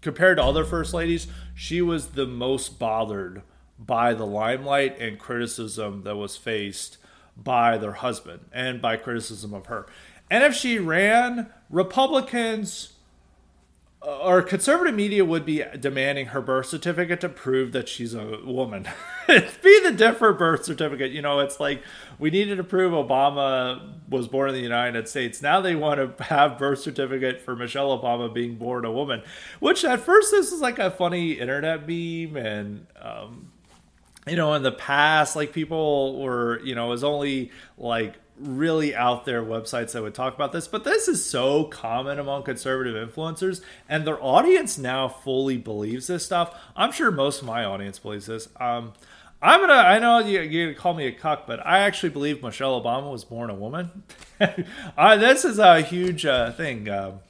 compared to other first ladies, she was the most bothered by the limelight and criticism that was faced by their husband and by criticism of her. And if she ran, Republicans or conservative media would be demanding her birth certificate to prove that she's a woman. [LAUGHS] Be the different birth certificate. You know, it's like we needed to prove Obama was born in the United States. Now they want to have birth certificate for Michelle Obama being born a woman, which at first this is like a funny internet meme and um, you know in the past like people were you know it was only like really out there websites that would talk about this, but this is so common among conservative influencers, and their audience now fully believes this stuff. I'm sure most of my audience believes this. Um, I'm gonna. I know you, you call me a cuck, but I actually believe Michelle Obama was born a woman. [LAUGHS] uh, this is a huge uh, thing. Um,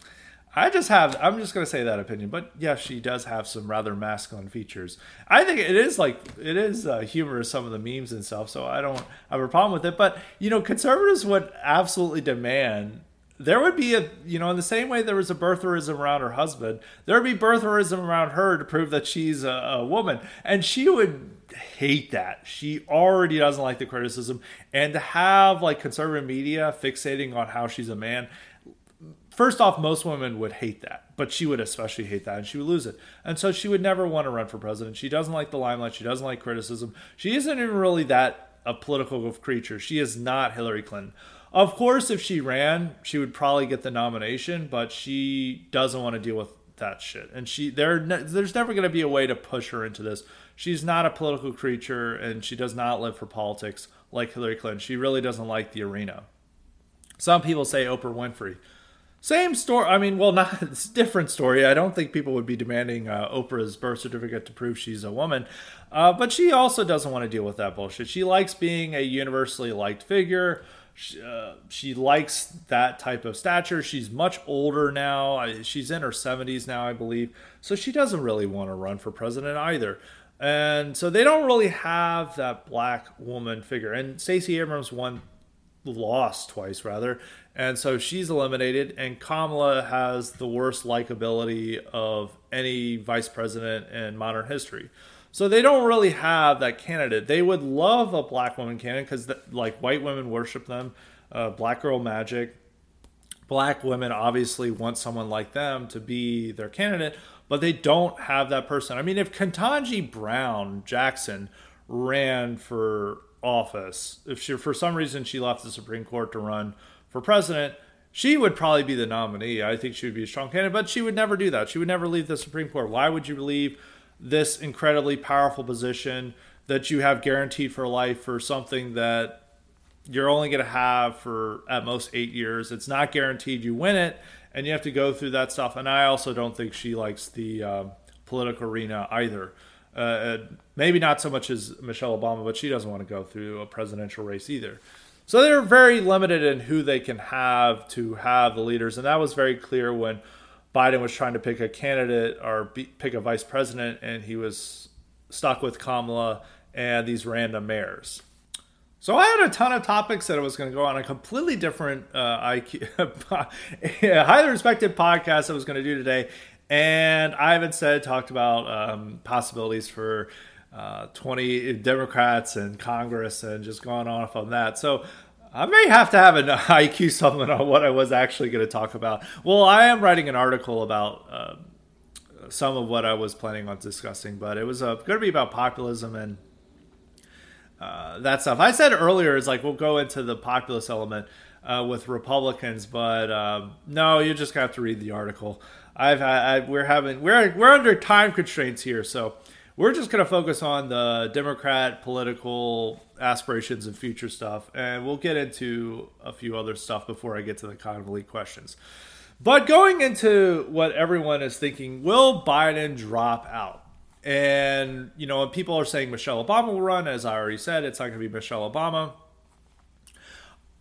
I just have. I'm just going to say that opinion, but yeah, she does have some rather masculine features. I think it is like it is uh, humorous some of the memes and stuff, so I don't have a problem with it. But you know, conservatives would absolutely demand there would be a you know in the same way there was a birtherism around her husband, there would be birtherism around her to prove that she's a, a woman, and she would hate that. She already doesn't like the criticism, and to have like conservative media fixating on how she's a man first off, most women would hate that, but she would especially hate that and she would lose it. And so she would never want to run for president. She doesn't like the limelight. She doesn't like criticism. She isn't even really that a political creature. She is not Hillary Clinton. Of course, if she ran, she would probably get the nomination, but she doesn't want to deal with that shit. And she there there's never going to be a way to push her into this. She's not a political creature and she does not live for politics like Hillary Clinton. She really doesn't like the arena. Some people say Oprah Winfrey. Same story. I mean, well, not [LAUGHS] it's a different story. I don't think people would be demanding uh, Oprah's birth certificate to prove she's a woman, uh, but she also doesn't want to deal with that bullshit. She likes being a universally liked figure. She, uh, she likes that type of stature. She's much older now. She's in her 70s now, I believe. So she doesn't really want to run for president either. And so they don't really have that black woman figure. And Stacey Abrams won lost twice rather and so she's eliminated and kamala has the worst likability of any vice president in modern history. So they don't really have that candidate. They would love a black woman candidate because like white women worship them uh, black girl magic. Black women obviously want someone like them to be their candidate but they don't have that person. I mean if Ketanji Brown Jackson ran for office, if she for some reason she left the Supreme Court to run for president, she would probably be the nominee. I think she would be a strong candidate, but she would never do that. She would never leave the Supreme Court. Why would you leave this incredibly powerful position that you have guaranteed for life for something that you're only going to have for at most eight years? It's not guaranteed you win it, and you have to go through that stuff. And I also don't think she likes the uh, political arena either. Uh, maybe not so much as Michelle Obama, but she doesn't want to go through a presidential race either. So they're very limited in who they can have to have the leaders, and that was very clear when Biden was trying to pick a candidate or be, pick a vice president, and he was stuck with Kamala and these random mayors. So I had a ton of topics that I was going to go on a completely different uh, IQ, [LAUGHS] highly respected podcast I was going to do today, and I haven't said talked about um, possibilities for uh, 20 Democrats and Congress and just gone off on that. So I may have to have an [LAUGHS] IQ supplement on what I was actually going to talk about. Well, I am writing an article about uh, some of what I was planning on discussing, but it was uh, going to be about populism and uh, that stuff. I said earlier is like we'll go into the populist element uh, with Republicans, but um, no, you just have to read the article. I've I, we're having we're we're under time constraints here, so we're just going to focus on the Democrat political aspirations and future stuff, and we'll get into a few other stuff before I get to the lead questions. But going into what everyone is thinking, will Biden drop out? And, you know, people are saying Michelle Obama will run. As I already said, it's not going to be Michelle Obama.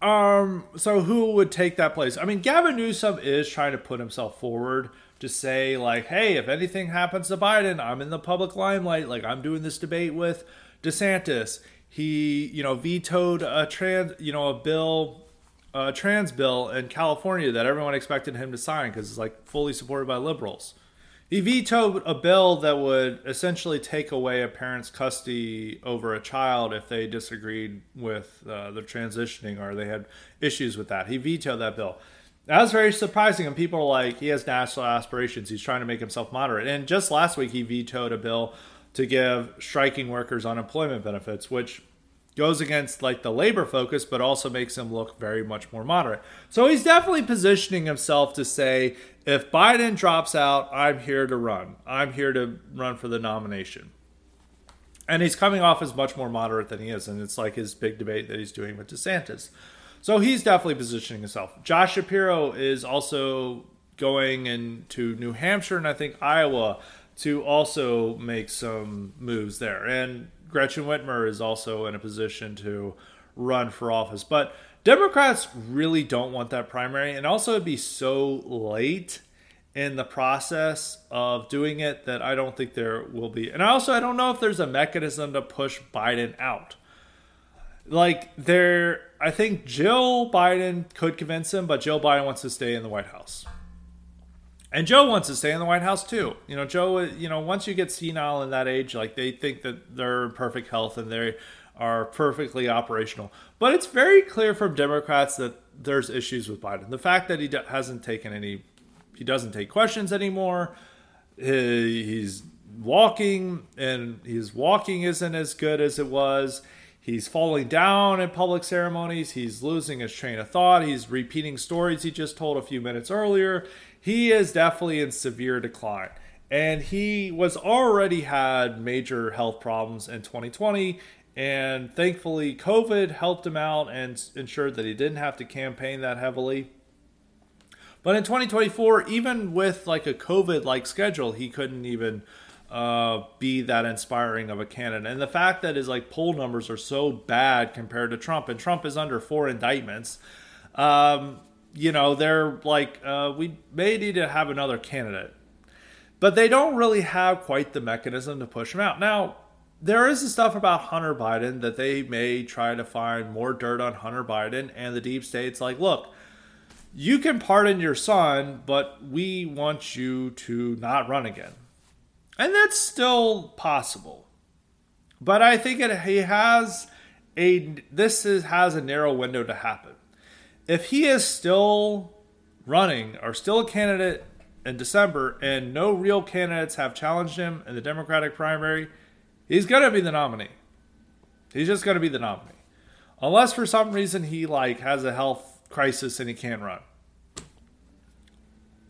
Um, so who would take that place? I mean, Gavin Newsom is trying to put himself forward to say, like, hey, if anything happens to Biden, I'm in the public limelight. Like, I'm doing this debate with DeSantis. He, you know, vetoed a trans, you know, a bill a trans bill in California that everyone expected him to sign because it's like fully supported by liberals. He vetoed a bill that would essentially take away a parent's custody over a child if they disagreed with uh, the transitioning or they had issues with that. He vetoed that bill. That was very surprising, and people are like, he has national aspirations. He's trying to make himself moderate. And just last week, he vetoed a bill to give striking workers unemployment benefits, which goes against like the labor focus, but also makes him look very much more moderate. So he's definitely positioning himself to say, if Biden drops out, I'm here to run. I'm here to run for the nomination. And he's coming off as much more moderate than he is. And it's like his big debate that he's doing with DeSantis. So he's definitely positioning himself. Josh Shapiro is also going into New Hampshire and I think Iowa to also make some moves there. And Gretchen Whitmer is also in a position to run for office. But Democrats really don't want that primary, and also it'd be so late in the process of doing it that I don't think there will be. And also, I don't know if there's a mechanism to push Biden out. Like there, I think Jill Biden could convince him, but Jill Biden wants to stay in the White House. And Joe wants to stay in the White House too. You know, Joe, you know, once you get senile in that age, like they think that they're in perfect health and they are perfectly operational. But it's very clear from Democrats that there's issues with Biden. The fact that he hasn't taken any, he doesn't take questions anymore. He's walking, and his walking isn't as good as it was. He's falling down in public ceremonies. He's losing his train of thought. He's repeating stories he just told a few minutes earlier he is definitely in severe decline. And he was already had major health problems in 2020. And thankfully, COVID helped him out and ensured that he didn't have to campaign that heavily. But in 2024, even with like a COVID like schedule, he couldn't even uh, be that inspiring of a candidate. And the fact that his like poll numbers are so bad compared to Trump, and Trump is under four indictments, um, you know, they're like, uh, we may need to have another candidate. But they don't really have quite the mechanism to push him out. Now, there is stuff about Hunter Biden that they may try to find more dirt on Hunter Biden, and the deep state's like, look, you can pardon your son, but we want you to not run again. And that's still possible. But I think it he has a this is, has a narrow window to happen if he is still running or still a candidate in December and no real candidates have challenged him in the Democratic primary, he's going to be the nominee. He's just going to be the nominee. Unless for some reason he like has a health crisis and he can't run.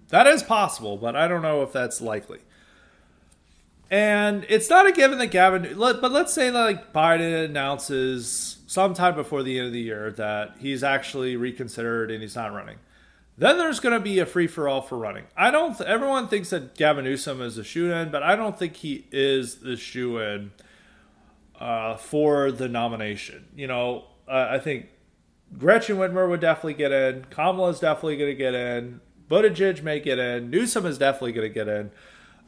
That is possible, but I don't know if that's likely. And it's not a given that Gavin, but let's say like Biden announces sometime before the end of the year that he's actually reconsidered and he's not running. Then there's going to be a free for all for running. I don't. Everyone thinks that Gavin Newsom is a shoe in, but I don't think he is the shoe in uh, for the nomination. You know, uh, I think Gretchen Whitmer would definitely get in. Kamala is definitely going to get in. Buttigieg may get in. Newsom is definitely going to get in.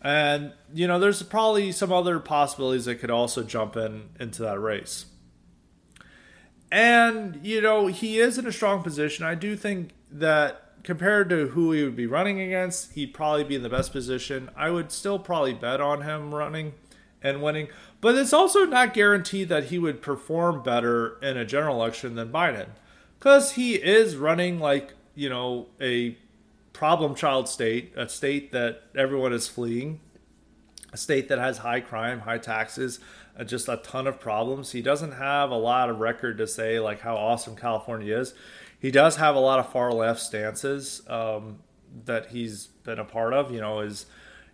And you know, there's probably some other possibilities that could also jump in into that race. And, you know, he is in a strong position. I do think that compared to who he would be running against, he'd probably be in the best position. I would still probably bet on him running and winning. But it's also not guaranteed that he would perform better in a general election than Biden. Because he is running like, you know, a problem child state, a state that everyone is fleeing, a state that has high crime, high taxes, uh, just a ton of problems. He doesn't have a lot of record to say like how awesome California is. He does have a lot of far left stances um, that he's been a part of. You know, is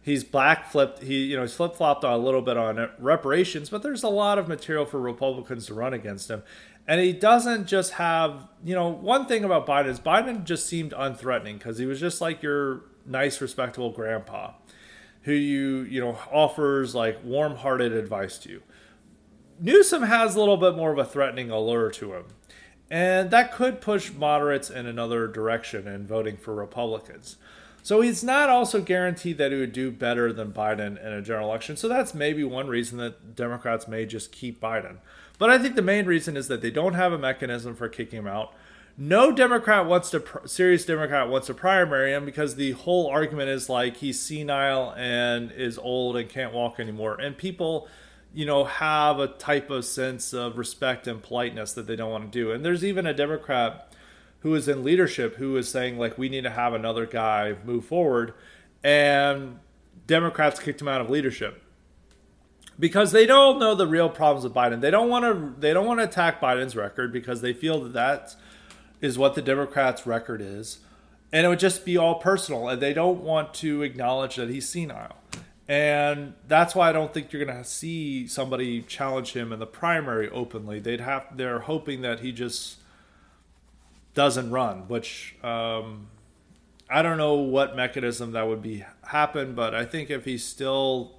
he's black flipped. He you know he's flip flopped a little bit on reparations, but there's a lot of material for Republicans to run against him. And he doesn't just have, you know, one thing about Biden is Biden just seemed unthreatening because he was just like your nice, respectable grandpa who you, you know, offers like warm hearted advice to you. Newsom has a little bit more of a threatening allure to him. And that could push moderates in another direction in voting for Republicans. So he's not also guaranteed that he would do better than Biden in a general election. So that's maybe one reason that Democrats may just keep Biden. But I think the main reason is that they don't have a mechanism for kicking him out. No Democrat wants to, serious Democrat wants to primary him because the whole argument is like he's senile and is old and can't walk anymore. And people, you know, have a type of sense of respect and politeness that they don't want to do. And there's even a Democrat who is in leadership who is saying like we need to have another guy move forward and democrats kicked him out of leadership because they don't know the real problems with biden. They don't want to they don't want to attack biden's record because they feel that that is what the democrats record is. And it would just be all personal and they don't want to acknowledge that he's senile. And that's why I don't think you're going to see somebody challenge him in the primary openly. They'd have they're hoping that he just doesn't run, which um, I don't know what mechanism that would be happen, but I think if he's still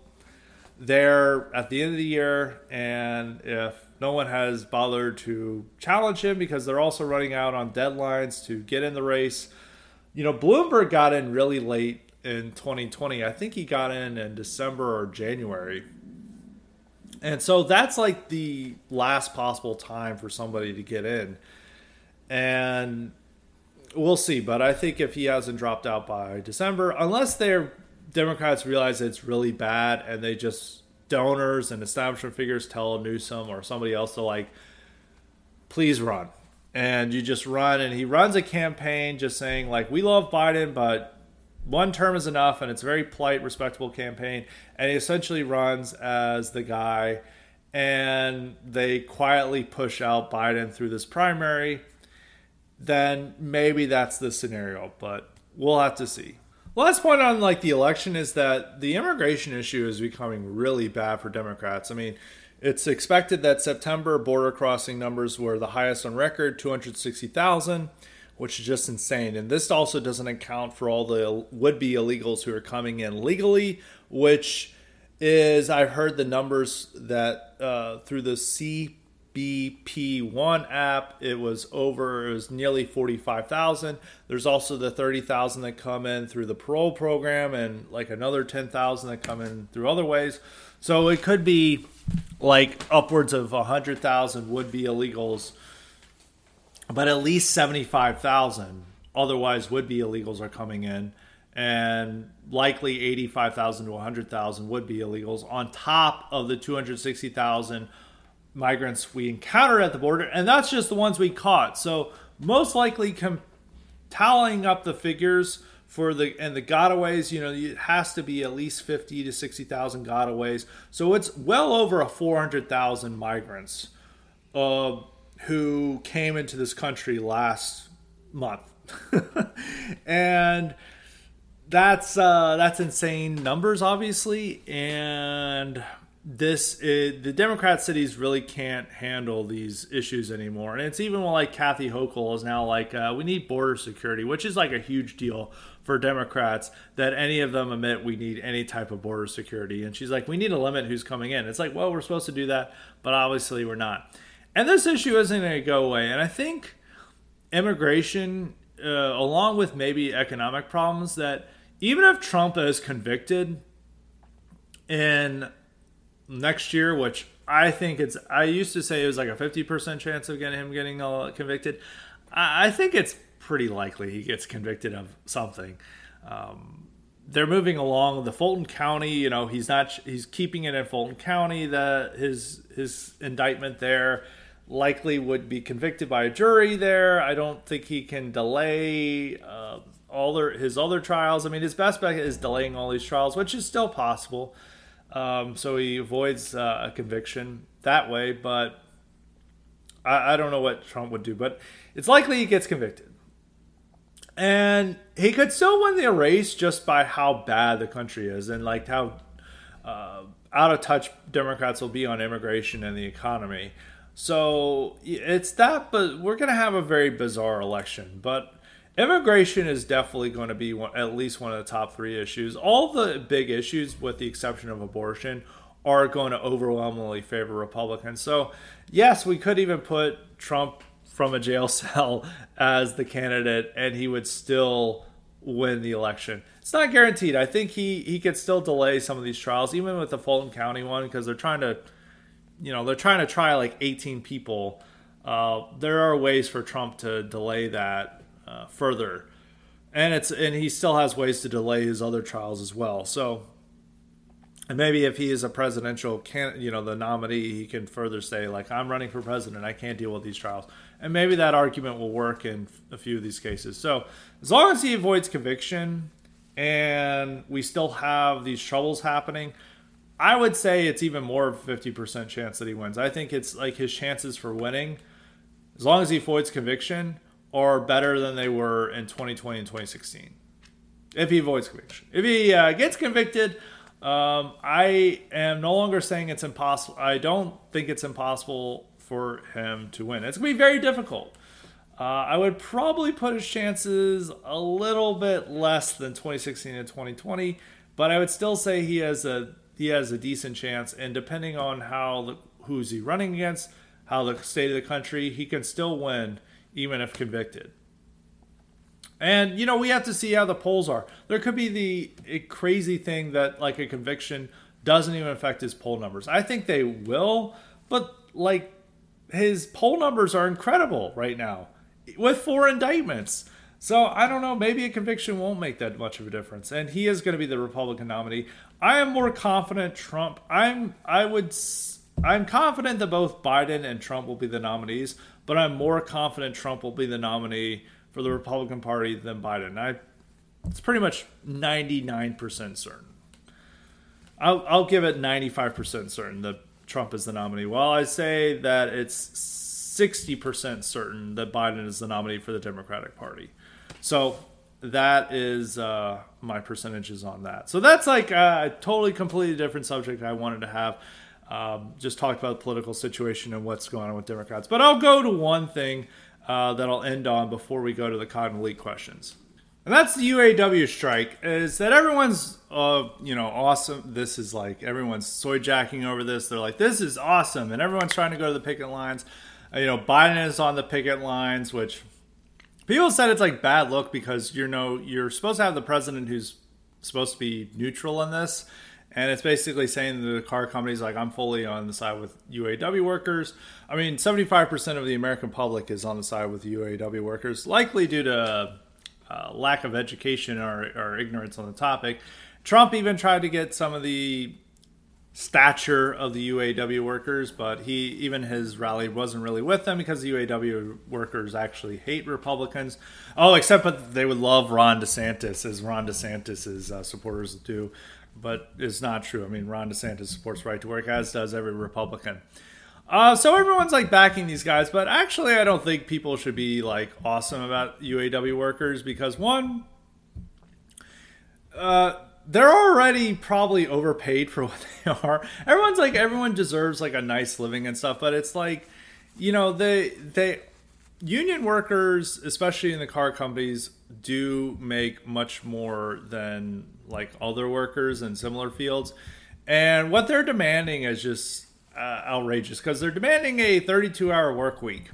there at the end of the year and if no one has bothered to challenge him because they're also running out on deadlines to get in the race. You know, Bloomberg got in really late in 2020. I think he got in in December or January. And so that's like the last possible time for somebody to get in and we'll see. But I think if he hasn't dropped out by December, unless they're Democrats realize it's really bad and they just donors and establishment figures tell Newsom or somebody else to like, please run. And you just run, and he runs a campaign just saying, like, we love Biden, but one term is enough, and it's a very polite, respectable campaign. And he essentially runs as the guy, and they quietly push out Biden through this primary then maybe that's the scenario, but we'll have to see. Last point on like the election is that the immigration issue is becoming really bad for Democrats. I mean, it's expected that September border crossing numbers were the highest on record, 260,000, which is just insane. And this also doesn't account for all the would-be illegals who are coming in legally, which is I've heard the numbers that uh, through the C BP1 app, it was over, it was nearly 45,000. There's also the 30,000 that come in through the parole program and like another 10,000 that come in through other ways. So it could be like upwards of 100,000 would be illegals, but at least 75,000 otherwise would be illegals are coming in. And likely 85,000 to 100,000 would be illegals on top of the 260,000 migrants we encountered at the border, and that's just the ones we caught. So most likely, com- tallying up the figures for the and the gotaways, you know, it has to be at least fifty to sixty thousand gotaways. So it's well over a four hundred thousand migrants uh, who came into this country last month, [LAUGHS] and that's uh, that's insane numbers, obviously, and this is, the Democrat cities really can't handle these issues anymore, and it's even like Kathy Hochul is now like, uh, we need border security, which is like a huge deal for Democrats that any of them admit we need any type of border security, and she's like, we need to limit who's coming in. It's like, well, we're supposed to do that, but obviously we're not. And this issue isn't going to go away, and I think immigration, uh, along with maybe economic problems, that even if Trump is convicted in next year, which I think it's. I used to say it was like a fifty percent chance of getting him getting uh, convicted. I, I, think it's pretty likely he gets convicted of something. Um, they're moving along the Fulton County. You know, he's not. He's keeping it in Fulton County. The his his indictment there likely would be convicted by a jury there. I don't think he can delay. Uh, all their, his other trials. I mean, his best bet is delaying all these trials, which is still possible. Um, so he avoids uh, a conviction that way, but I, I, don't know what Trump would do. But it's likely he gets convicted. and he could still win the race just by how bad the country is and like how uh, out of touch Democrats will be on immigration and the economy. So it's that, but we're going to have a very bizarre election. But immigration is definitely going to be one, at least one of the top three issues. All the big issues, with the exception of abortion, are going to overwhelmingly favor Republicans. So, yes, we could even put Trump from a jail [LAUGHS] cell as the candidate, and he would still win the election. It's not guaranteed. I think he he could still delay some of these trials, even with the Fulton County one, because they're trying to, you know, they're trying to try like 18 people. Uh, there are ways for Trump to delay that uh, further, and it's and he still has ways to delay his other trials as well. So and maybe if he is a presidential can you know the nominee he can further say like i'm running for president. I can't deal with these trials. And maybe that argument will work in a few of these cases. So as long as he avoids conviction and we still have these troubles happening i would say it's even more of a 50% chance that he wins. I think it's like his chances for winning as long as he avoids conviction are better than they were in 2020 and 2016 if he avoids conviction if he uh, gets convicted um, I am no longer saying it's impossible. I don't think it's impossible for him to win. It's going to be very difficult. Uh, I would probably put his chances a little bit less than 2016 and 2020, but I would still say he has a he has a decent chance. And depending on how the, who's he running against, how the state of the country, he can still win even if convicted. And you know, we have to see how the polls are. There could be the crazy thing that like a conviction doesn't even affect his poll numbers. I think they will, but like his poll numbers are incredible right now with four indictments. So I don't know, maybe a conviction won't make that much of a difference and he is going to be the Republican nominee. I am more confident Trump I'm I would I'm confident that both Biden and Trump will be the nominees, but I'm more confident Trump will be the nominee for the Republican Party than Biden. I, it's pretty much 99% certain. I'll, I'll give it 95% certain that Trump is the nominee. While I say that it's 60% certain that Biden is the nominee for the Democratic Party. So that is uh, my percentages on that. So that's like a totally, completely different subject I wanted to have. Um, just talked about the political situation and what's going on with Democrats. But I'll go to one thing uh, that I'll end on before we go to the Cotton League questions. And that's the UAW strike. Is that everyone's, uh, you know, awesome? This is like everyone's soy jacking over this. They're like, this is awesome, and everyone's trying to go to the picket lines. Uh, you know, Biden is on the picket lines, which people said it's like bad look because you know you're supposed to have the president who's supposed to be neutral in this, and it's basically saying to the car companies like I'm fully on the side with UAW workers. I mean, 75% of the American public is on the side with UAW workers, likely due to uh, lack of education or, or ignorance on the topic. Trump even tried to get some of the stature of the UAW workers, but he even his rally wasn't really with them because the UAW workers actually hate Republicans. Oh, except but they would love Ron DeSantis, as Ron DeSantis's uh, supporters do but it's not true. I mean, Ron DeSantis supports right to work, as does every Republican. Uh, so everyone's like backing these guys, but actually, I don't think people should be like awesome about UAW workers because one, uh, they're already probably overpaid for [LAUGHS] what they are. Everyone's like everyone deserves like a nice living and stuff, but it's like, you know, they they union workers, especially in the car companies, do make much more than like other workers in similar fields. And what they're demanding is just uh, outrageous because they're demanding a 32 hour work week,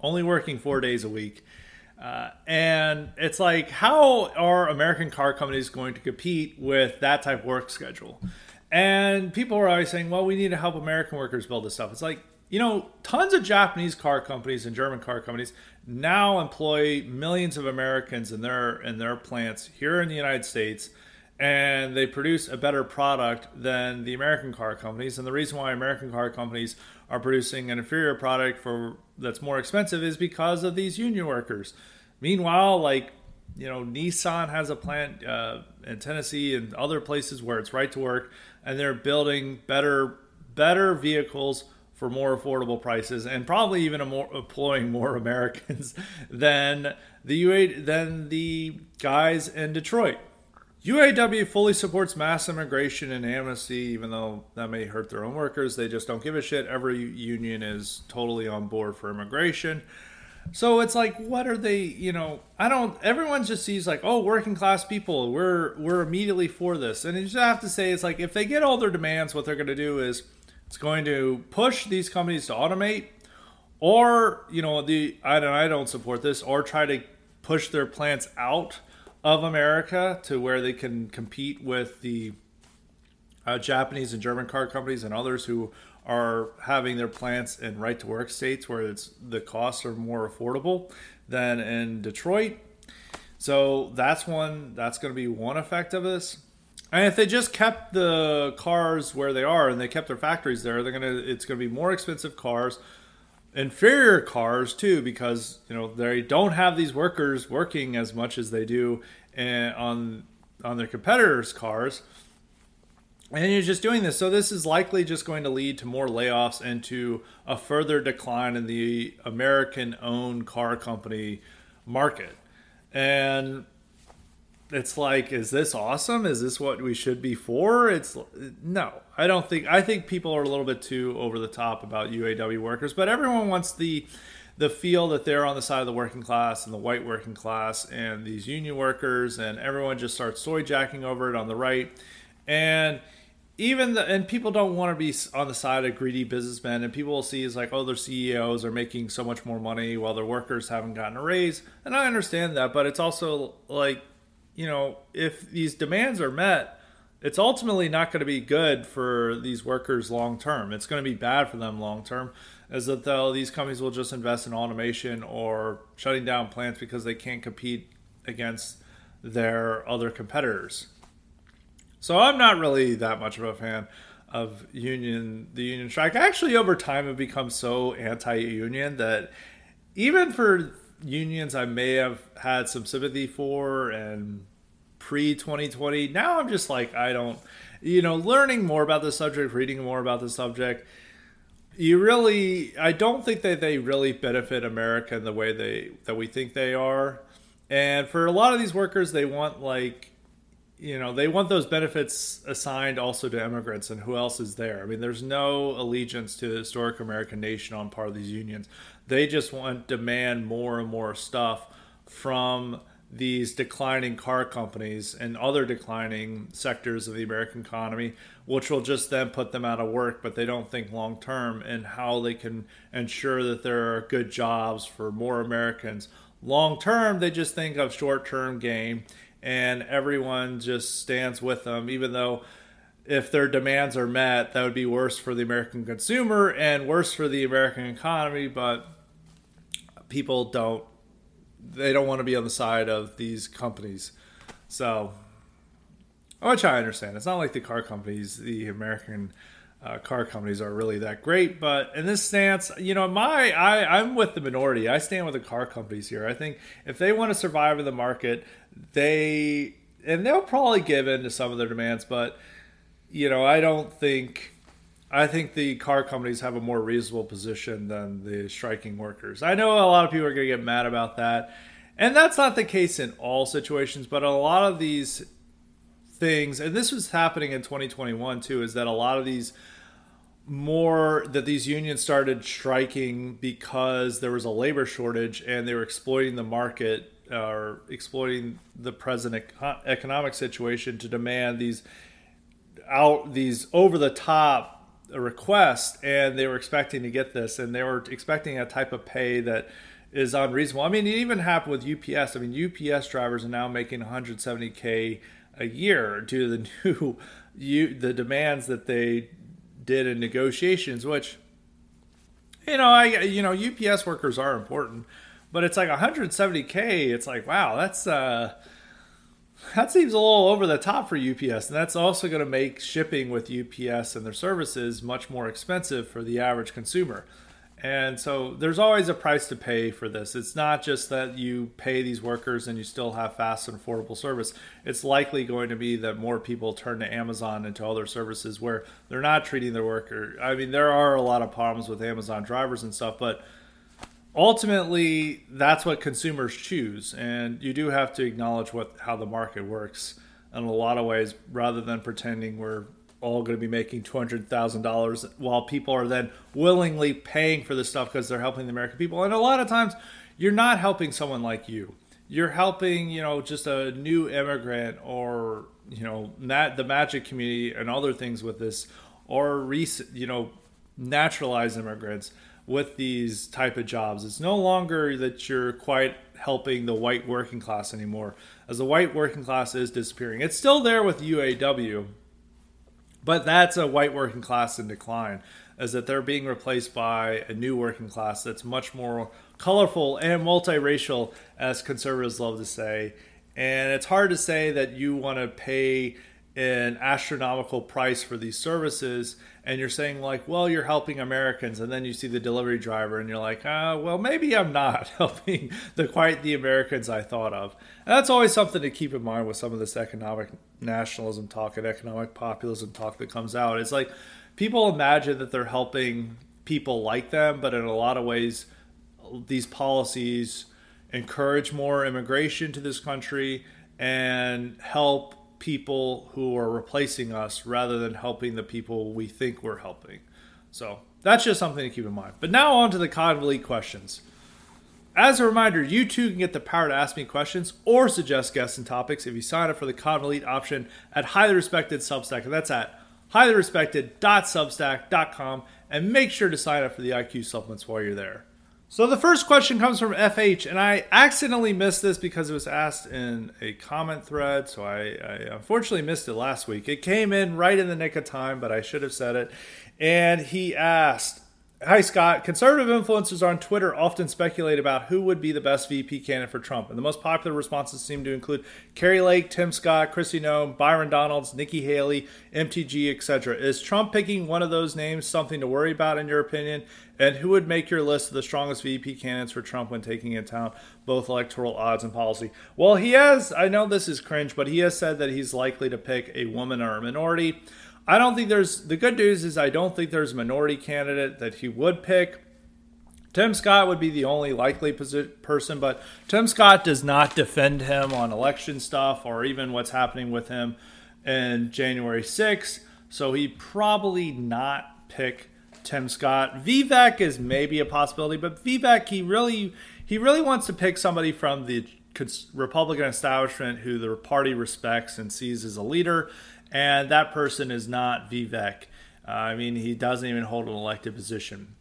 only working four days a week. Uh, and it's like, how are American car companies going to compete with that type of work schedule? And people are always saying, well, we need to help American workers build this stuff. It's like, you know, tons of Japanese car companies and German car companies now employ millions of Americans in their in their plants here in the United States and they produce a better product than the American car companies. And the reason why American car companies are producing an inferior product for that's more expensive is because of these union workers. Meanwhile, like you know, Nissan has a plant uh, in Tennessee and other places where it's right to work, and they're building better better vehicles for more affordable prices and probably even more, employing more [LAUGHS] Americans than the UA than the guys in Detroit. UAW fully supports mass immigration and amnesty, even though that may hurt their own workers. They just don't give a shit. Every union is totally on board for immigration. So it's like, what are they? You know, I don't. Everyone just sees like, oh, working class people. We're we're immediately for this, and you just have to say, it's like if they get all their demands, what they're going to do is it's going to push these companies to automate, or you know, the I don't I don't support this, or try to push their plants out of America to where they can compete with the uh, Japanese and German car companies and others who are having their plants in right to work states where it's the costs are more affordable than in Detroit. So that's one that's going to be one effect of this. And if they just kept the cars where they are and they kept their factories there, they're gonna it's gonna be more expensive cars, inferior cars too, because you know they don't have these workers working as much as they do on on their competitors' cars and you're just doing this. So this is likely just going to lead to more layoffs and to a further decline in the American-owned car company market. And it's like, is this awesome? Is this what we should be for? It's no, I don't think. I think people are a little bit too over the top about UAW workers, but everyone wants the the feel that they're on the side of the working class and the white working class and these union workers, and everyone just starts soy jacking over it on the right. And even the and people don't want to be on the side of greedy businessmen and people will see is like oh their ceos are making so much more money while their workers haven't gotten a raise and i understand that but it's also like you know if these demands are met it's ultimately not going to be good for these workers long term it's going to be bad for them long term as that these companies will just invest in automation or shutting down plants because they can't compete against their other competitors so I'm not really that much of a fan of union the union strike. Actually, over time, have become so anti-union that even for unions I may have had some sympathy for and pre 2020, now I'm just like I don't. You know, learning more about the subject, reading more about the subject, you really I don't think that they really benefit America in the way they that we think they are. And for a lot of these workers, they want like you know they want those benefits assigned also to immigrants and who else is there i mean there's no allegiance to the historic american nation on part of these unions they just want demand more and more stuff from these declining car companies and other declining sectors of the american economy which will just then put them out of work but they don't think long term and how they can ensure that there are good jobs for more americans long term they just think of short term gain and everyone just stands with them, even though if their demands are met, that would be worse for the American consumer and worse for the American economy. But people don't, they don't want to be on the side of these companies. So, which I understand. It's not like the car companies, the American uh, car companies are really that great. But in this stance, you know, my I, I'm with the minority. I stand with the car companies here. I think if they want to survive in the market, they and they'll probably give in to some of their demands. But you know, I don't think. I think the car companies have a more reasonable position than the striking workers. I know a lot of people are going to get mad about that. And that's not the case in all situations, but a lot of these things, and this was happening in 2021 too, is that a lot of these more that these unions started striking because there was a labor shortage and they were exploiting the market or exploiting the present economic situation to demand these out these over the top requests and they were expecting to get this and they were expecting a type of pay that is unreasonable. I mean, it even happened with UPS. I mean, UPS drivers are now making 170k a year due to the [LAUGHS] new you the demands that they did in negotiations, which you know, I you know, UPS workers are important, but it's like 170k. It's like wow, that's uh that seems a little over the top for UPS, and that's also going to make shipping with UPS and their services much more expensive for the average consumer. And so there's always a price to pay for this. It's not just that you pay these workers and you still have fast and affordable service. It's likely going to be that more people turn to Amazon and to other services where they're not treating their worker. I mean, there are a lot of problems with Amazon drivers and stuff, but ultimately that's what consumers choose and you do have to acknowledge what how the market works in a lot of ways rather than pretending we're all going to be making $200,000 while people are then willingly paying for this stuff because they're helping the American people. And a lot of times you're not helping someone like you. You're helping, you know, just a new immigrant or, you know, that the magic community and other things with this or recent, you know, naturalized immigrants with these type of jobs. It's no longer that you're quite helping the white working class anymore as the white working class is disappearing. It's still there with UAW, but that's a white working class in decline, as that they're being replaced by a new working class that's much more colorful and multiracial, as conservatives love to say. And it's hard to say that you want to pay an astronomical price for these services and you're saying like well you're helping americans and then you see the delivery driver and you're like uh, well maybe i'm not [LAUGHS] helping the quite the americans i thought of. And that's always something to keep in mind with some of this economic nationalism talk and economic populism talk that comes out. It's like people imagine that they're helping people like them but in a lot of ways these policies encourage more immigration to this country and help people who are replacing us rather than helping the people we think we're helping. So that's just something to keep in mind. But now on to the cognitive elite questions. As a reminder, you too can get the power to ask me questions or suggest guests and topics if you sign up for the cognitive elite option at Highly Respected Substack, and that's at highly-respected.substack.com. And make sure to sign up for the IQ supplements while you're there. So the first question comes from FH, and I accidentally missed this because it was asked in a comment thread. So I, I, unfortunately missed it last week. It came in right in the nick of time, but I should have said it. And he asked, Hi, Scott. Conservative influencers on Twitter often speculate about who would be the best VP candidate for Trump. And the most popular responses seem to include Kari Lake, Tim Scott, Kristi Noem, Byron Donalds, Nikki Haley, MTG, etc. Is Trump picking one of those names something to worry about, in your opinion? And who would make your list of the strongest VP candidates for Trump when taking into account both electoral odds and policy? Well, he has, I know this is cringe, but he has said that he's likely to pick a woman or a minority. I don't think there's the good news is I don't think there's a minority candidate that he would pick. Tim Scott would be the only likely person, but Tim Scott does not defend him on election stuff or even what's happening with him in January 6th. So he probably not pick Tim Scott. Vivek is maybe a possibility, but Vivek he really he really wants to pick somebody from the Republican establishment who the party respects and sees as a leader and that person is not Vivek. Uh, I mean, he doesn't even hold an elected position.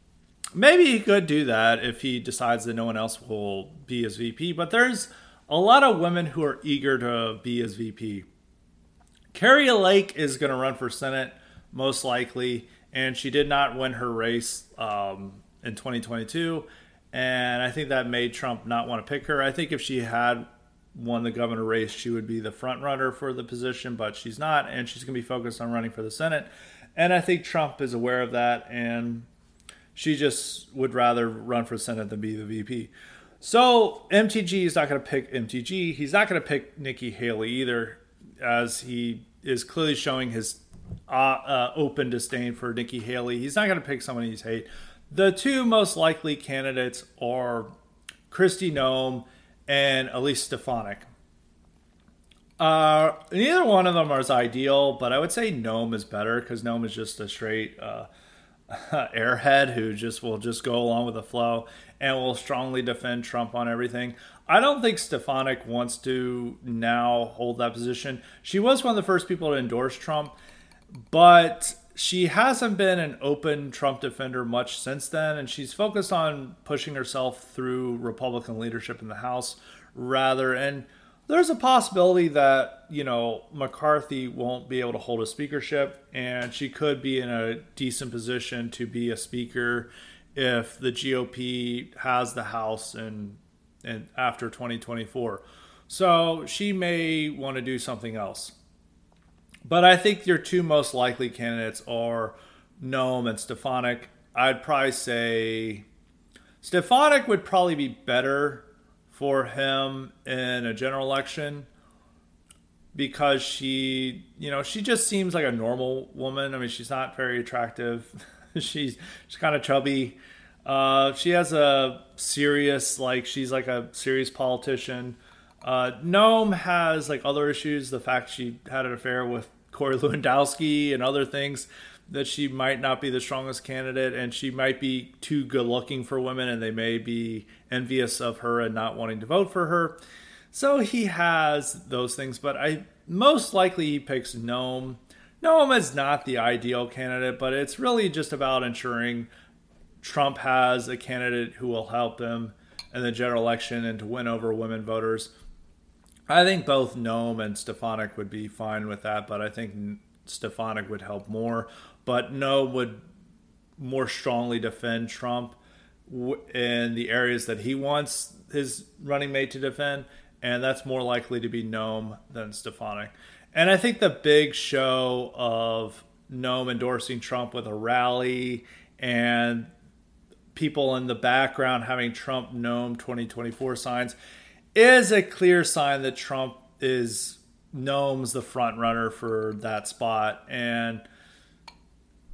Maybe he could do that if he decides that no one else will be his VP, but there's a lot of women who are eager to be his VP. Kari Lake is going to run for Senate, most likely, and she did not win her race um, in 2022. And I think that made Trump not want to pick her. I think if she had won the governor race, she would be the front runner for the position, but she's not, and she's going to be focused on running for the Senate. And I think Trump is aware of that, and she just would rather run for Senate than be the VP. So MTG is not going to pick MTG. He's not going to pick Nikki Haley either, as he is clearly showing his uh, uh, open disdain for Nikki Haley. He's not going to pick someone he's hate. The two most likely candidates are Kristi Noem and Elise Stefanik. Uh, neither one of them is ideal, but I would say Noem is better because Noem is just a straight uh, [LAUGHS] airhead who just will just go along with the flow and will strongly defend Trump on everything. I don't think Stefanik wants to now hold that position. She was one of the first people to endorse Trump, but she hasn't been an open Trump defender much since then, and she's focused on pushing herself through Republican leadership in the House rather. And there's a possibility that, you know, McCarthy won't be able to hold a speakership, and she could be in a decent position to be a speaker if the GOP has the House and and after 2024. So she may want to do something else. But I think your two most likely candidates are Noem and Stefanik. I'd probably say Stefanik would probably be better for him in a general election because she, you know, she just seems like a normal woman. I mean, she's not very attractive. [LAUGHS] she's she's kind of chubby. Uh, she has a serious, like, she's like a serious politician. Uh, Noem has like other issues. The fact she had an affair with Corey Lewandowski and other things that she might not be the strongest candidate and she might be too good looking for women and they may be envious of her and not wanting to vote for her. So he has those things, but I most likely he picks Noem. Noem is not the ideal candidate, but it's really just about ensuring Trump has a candidate who will help him in the general election and to win over women voters. I think both Noem and Stefanik would be fine with that, but I think Stefanik would help more. But Noem would more strongly defend Trump in the areas that he wants his running mate to defend, and that's more likely to be Noem than Stefanik. And I think the big show of Noem endorsing Trump with a rally and people in the background having Trump Noem 2024 signs is a clear sign that Trump is Noem's the front runner for that spot. And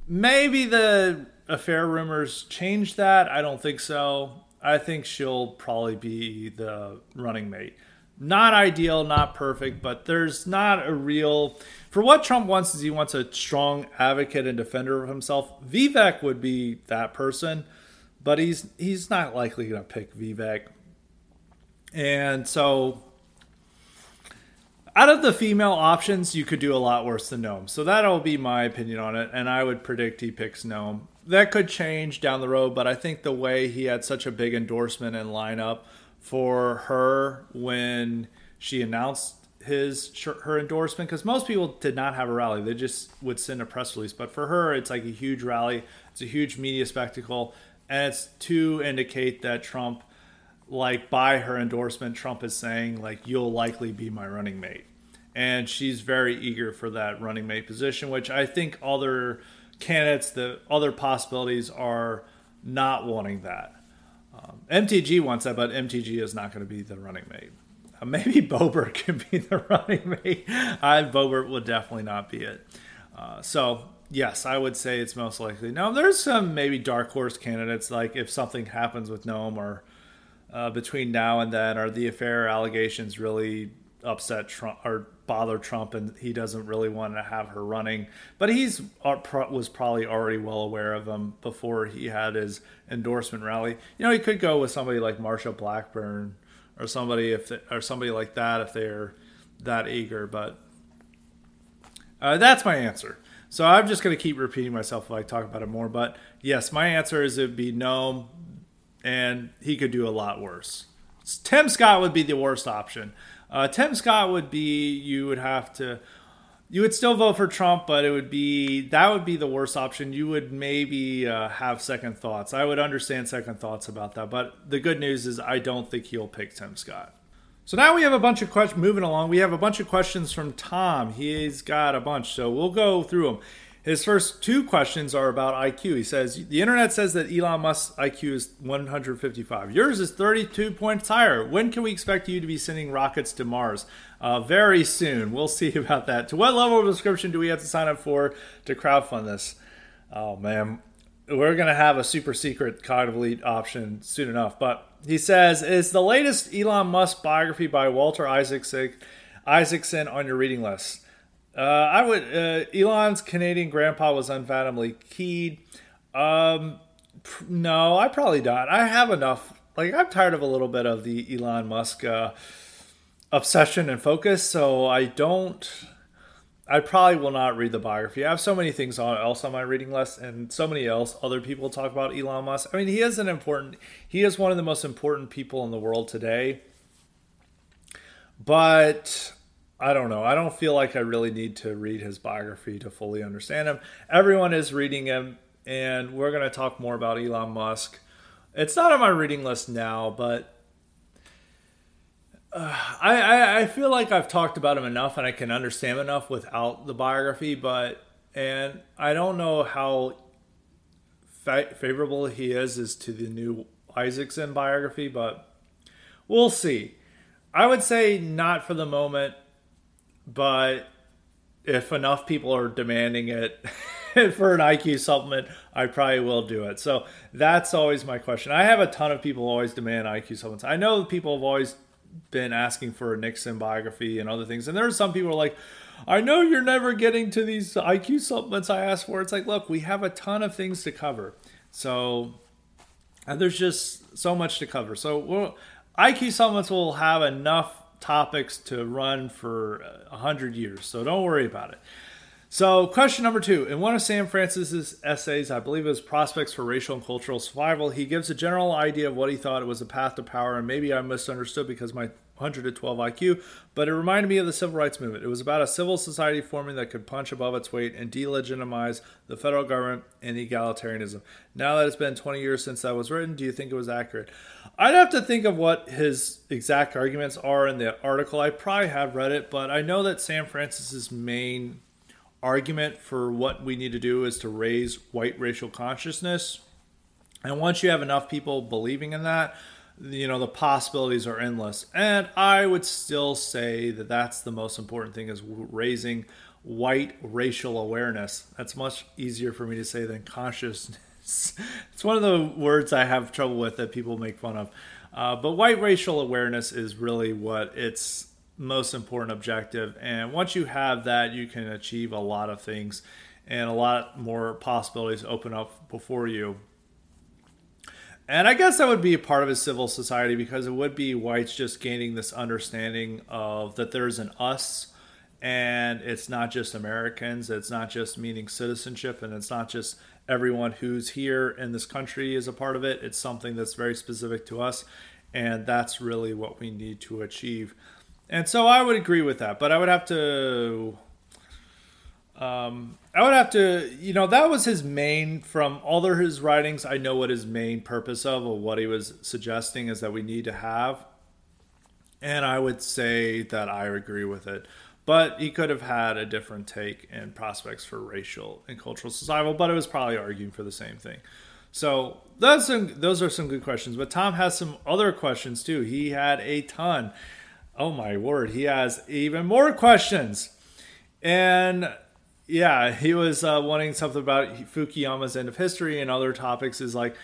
maybe the affair rumors change that. I don't think so. I think she'll probably be the running mate. Not ideal, not perfect, but there's not a real. For what Trump wants is he wants a strong advocate and defender of himself. Vivek would be that person, but he's he's not likely going to pick Vivek. And so out of the female options, you could do a lot worse than Noem. So that'll be my opinion on it, and I would predict he picks Noem. That could change down the road, but I think the way he had such a big endorsement and lineup for her when she announced his her endorsement because most people did not have a rally they just would send a press release but for her it's like a huge rally it's a huge media spectacle and it's to indicate that Trump like by her endorsement Trump is saying like you'll likely be my running mate and she's very eager for that running mate position which I think other candidates the other possibilities are not wanting that um, MTG wants that, but MTG is not going to be the running mate. Uh, maybe [LAUGHS] Boebert can be the running mate. [LAUGHS] I Boebert would definitely not be it. Uh, so yes, I would say it's most likely. Now there's some maybe dark horse candidates, like if something happens with Noem or uh, between now and then, are the affair allegations really upset Trump or bother Trump, and he doesn't really want to have her running. But he's uh, was probably already well aware of them before he had his endorsement rally. You know, he could go with somebody like Marsha Blackburn or somebody if or somebody like that if they're that eager. But uh, that's my answer. So I'm just going to keep repeating myself if I talk about it more. But yes, my answer is it'd be no, and he could do a lot worse. Tim Scott would be the worst option. Uh, Tim Scott would be you would have to you would still vote for Trump, but it would be that would be the worst option. You would maybe uh, have second thoughts. I would understand second thoughts about that, but the good news is I don't think he'll pick Tim Scott. So now we have a bunch of questions moving along. We have a bunch of questions from Tom. He's got a bunch, so we'll go through them. His first two questions are about IQ. He says, The internet says that Elon Musk's IQ is 155. Yours is 32 points higher. When can we expect you to be sending rockets to Mars? Uh, very soon. We'll see [LAUGHS] about that. To what level of subscription do we have to sign up for to crowdfund this? Oh, man. We're going to have a super secret cognitive elite option soon enough. But he says, Is the latest Elon Musk biography by Walter Isaacson, Isaacson on your reading list? Uh, I would. Uh, Elon's Canadian grandpa was unfathomably keyed. Um, pr- no, I probably don't. I have enough. Like I'm tired of a little bit of the Elon Musk uh, obsession and focus, so I don't. I probably will not read the biography. I have so many things on, else on my reading list, and so many else other people talk about Elon Musk. I mean, he is an important. He is one of the most important people in the world today. But I don't know. I don't feel like I really need to read his biography to fully understand him. Everyone is reading him, and we're going to talk more about Elon Musk. It's not on my reading list now, but uh, I, I, I feel like I've talked about him enough and I can understand enough without the biography. But and I don't know how fa- favorable he is as to the new Isaacson biography, but we'll see. I would say not for the moment but if enough people are demanding it [LAUGHS] for an IQ supplement, I probably will do it. So that's always my question. I have a ton of people always demand IQ supplements. I know people have always been asking for a Nixon biography and other things, and there are some people are like, I know you're never getting to these IQ supplements I asked for. It's like, look, we have a ton of things to cover. So and there's just so much to cover. So we'll, IQ supplements will have enough topics to run for uh, a hundred years. So don't worry about it. So, question number two. In one of Sam Francis's essays, I believe it was Prospects for Racial and Cultural Survival, he gives a general idea of what he thought was a path to power, and maybe I misunderstood because my 112 IQ, but it reminded me of the civil rights movement. It was about a civil society forming that could punch above its weight and delegitimize the federal government and egalitarianism. Now that it's been 20 years since that was written, do you think it was accurate? I'd have to think of what his exact arguments are in the article. I probably have read it, but I know that Sam Francis's main argument for what we need to do is to raise white racial consciousness. And once you have enough people believing in that, you know, the possibilities are endless. And I would still say that that's the most important thing is raising white racial awareness. That's much easier for me to say than consciousness. [LAUGHS] it's one of the words I have trouble with that people make fun of. Uh, but white racial awareness is really what it's most important objective. And once you have that, you can achieve a lot of things and a lot more possibilities open up before you. And I guess that would be a part of a civil society because it would be whites just gaining this understanding of that there's an us and it's not just Americans, it's not just meaning citizenship, and it's not just everyone who's here in this country is a part of it. It's something that's very specific to us, and that's really what we need to achieve. And so I would agree with that, but I would have to um, I would have to, you know, that was his main from all of his writings. I know what his main purpose of or what he was suggesting is that we need to have, and I would say that I agree with it. But he could have had a different take and prospects for racial and cultural survival, but it was probably arguing for the same thing. So that's some, those are some good questions. But Tom has some other questions too. He had a ton. Oh my word, he has even more questions. And yeah, he was uh, wanting something about Fukuyama's end of history and other topics. Is like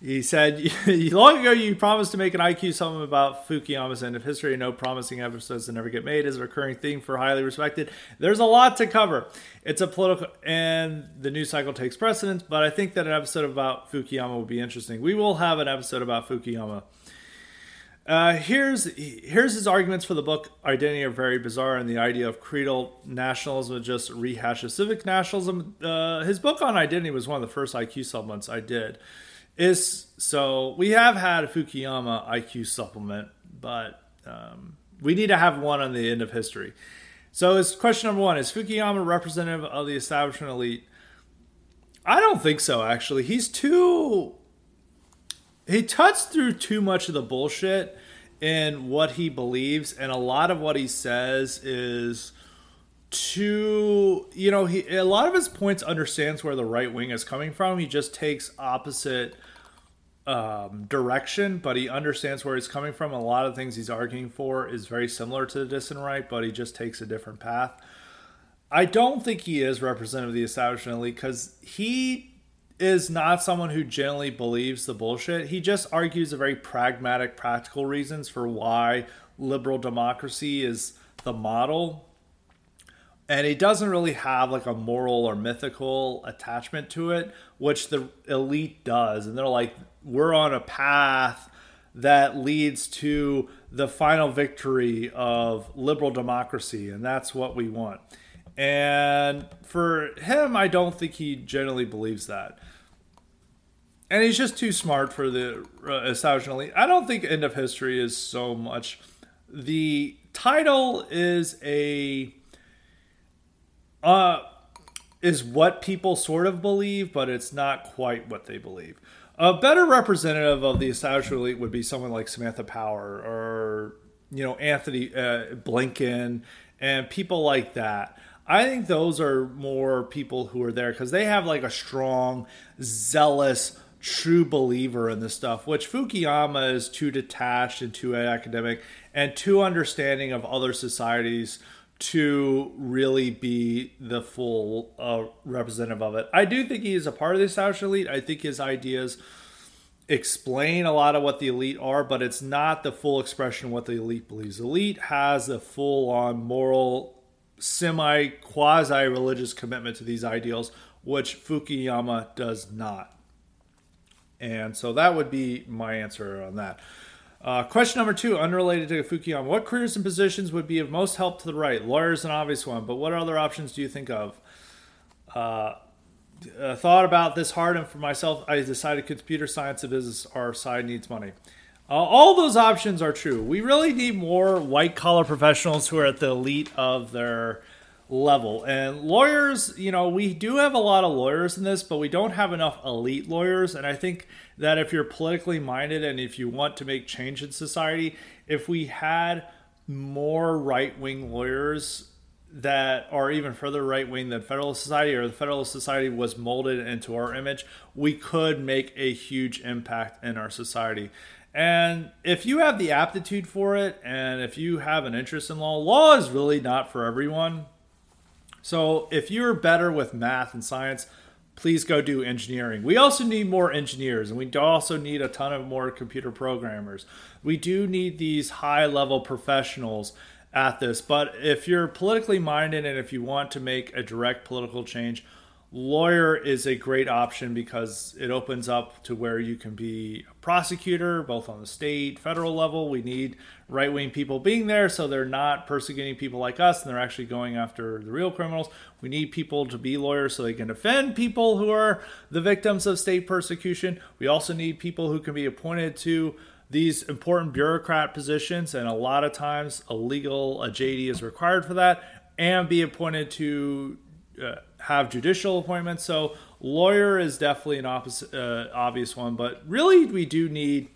he said [LAUGHS] long ago, you promised to make an IQ supplement about Fukuyama's end of history. No promising episodes that never get made is a recurring theme for highly respected. There's a lot to cover. It's a political, and the news cycle takes precedence. But I think that an episode about Fukuyama would be interesting. We will have an episode about Fukuyama. Uh, here's here's his arguments for the book. Identity are very bizarre, and the idea of creedal nationalism just rehashes civic nationalism. Uh, his book on identity was one of the first IQ supplements I did. Is so we have had a Fukuyama IQ supplement, but um, we need to have one on the end of history. So, his question number one is Fukuyama representative of the establishment elite? I don't think so. Actually, he's too he cuts through too much of the bullshit in what he believes, and a lot of what he says is too you know he a lot of his points understands where the right wing is coming from. He just takes opposite um, direction but he understands where he's coming from. A lot of things he's arguing for is very similar to the dissident right but he just takes a different path. I don't think he is representative of the establishment elite because he is not someone who generally believes the bullshit. He just argues a very pragmatic, practical reasons for why liberal democracy is the model. And he doesn't really have like a moral or mythical attachment to it, which the elite does. And they're like, we're on a path that leads to the final victory of liberal democracy, and that's what we want. And for him, I don't think he generally believes that. And he's just too smart for the uh, establishment elite. I don't think End of History is so much. The title is a. Uh, is what people sort of believe, but it's not quite what they believe. A better representative of the establishment elite would be someone like Samantha Power or you know Anthony uh, Blinken and people like that. I think those are more people who are there because they have like a strong, zealous, true believer in this stuff, which Fukuyama is too detached and too academic and too understanding of other societies to really be the full uh, representative of it. I do think he is a part of the established elite. I think his ideas explain a lot of what the elite are, but it's not the full expression of what the elite believes. Elite has a full on moral, semi quasi religious commitment to these ideals, which Fukuyama does not. And so that would be my answer on that. Uh, question number two, unrelated to Fukuyama. What careers and positions would be of most help to the right? Lawyer's an obvious one, but what other options do you think of? Uh, uh, thought about this hard, and for myself, I decided computer science and business, our side needs money. Uh, all those options are true. We really need more white collar professionals who are at the elite of their level. And lawyers, you know, we do have a lot of lawyers in this, but we don't have enough elite lawyers. And I think that if you're politically minded and if you want to make change in society, if we had more right wing lawyers that are even further right wing than Federalist Society or the Federalist Society was molded into our image, we could make a huge impact in our society. And if you have the aptitude for it and if you have an interest in law, law is really not for everyone. So if you're better with math and science, please go do engineering. We also need more engineers and we also need a ton of more computer programmers. We do need these high level professionals at this. But if you're politically minded and if you want to make a direct political change, lawyer is a great option because it opens up to where you can be a prosecutor both on the state federal level. We need right-wing people being there so they're not persecuting people like us and they're actually going after the real criminals. We need people to be lawyers so they can defend people who are the victims of state persecution. We also need people who can be appointed to these important bureaucrat positions and a lot of times a legal a jd is required for that and be appointed to uh, have judicial appointments. So lawyer is definitely an opposite, uh, obvious one, but really we do need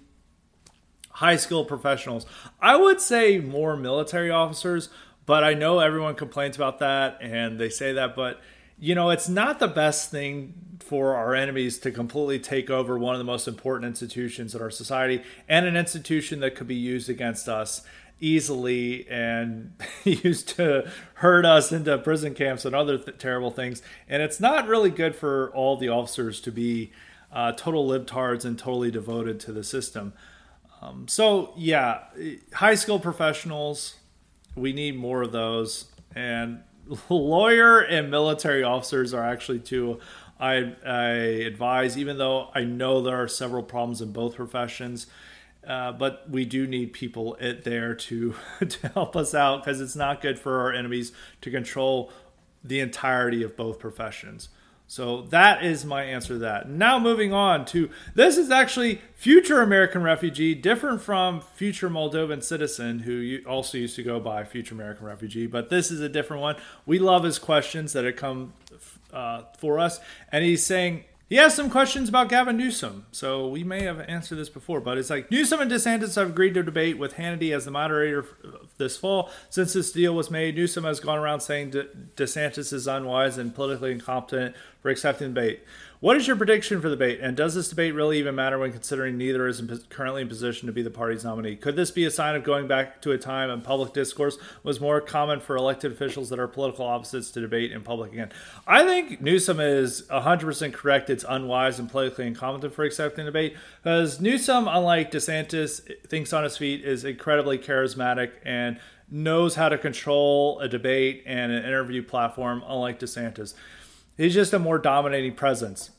high skilled professionals. I would say more military officers, but I know everyone complains about that and they say that, but you know, it's not the best thing for our enemies to completely take over one of the most important institutions in our society and an institution that could be used against us easily and [LAUGHS] used to herd us into prison camps and other th- terrible things. And it's not really good for all the officers to be uh, total libtards and totally devoted to the system. Um, so, yeah, high skilled professionals, we need more of those. And [LAUGHS] lawyer and military officers are actually two I, I advise, even though I know there are several problems in both professions. Uh, but we do need people it there to [LAUGHS] to help us out because it's not good for our enemies to control the entirety of both professions. So that is my answer to that. Now moving on to this is actually future American refugee, different from future Moldovan citizen who also used to go by future American refugee, but this is a different one. We love his questions that have come uh, for us, and he's saying he has some questions about Gavin Newsom, so we may have answered this before, but it's like Newsom and DeSantis have agreed to debate with Hannity as the moderator this fall. Since this deal was made, Newsom has gone around saying De- DeSantis is unwise and politically incompetent for accepting debate. What is your prediction for the debate, and does this debate really even matter when considering neither is in, currently in position to be the party's nominee? Could this be a sign of going back to a time when public discourse was more common for elected officials that are political opposites to debate in public again? I think Newsom is 100% correct. It's unwise and politically incompetent for accepting debate because Newsom, unlike DeSantis, thinks on his feet, is incredibly charismatic and knows how to control a debate and an interview platform, unlike DeSantis. He's just a more dominating presence.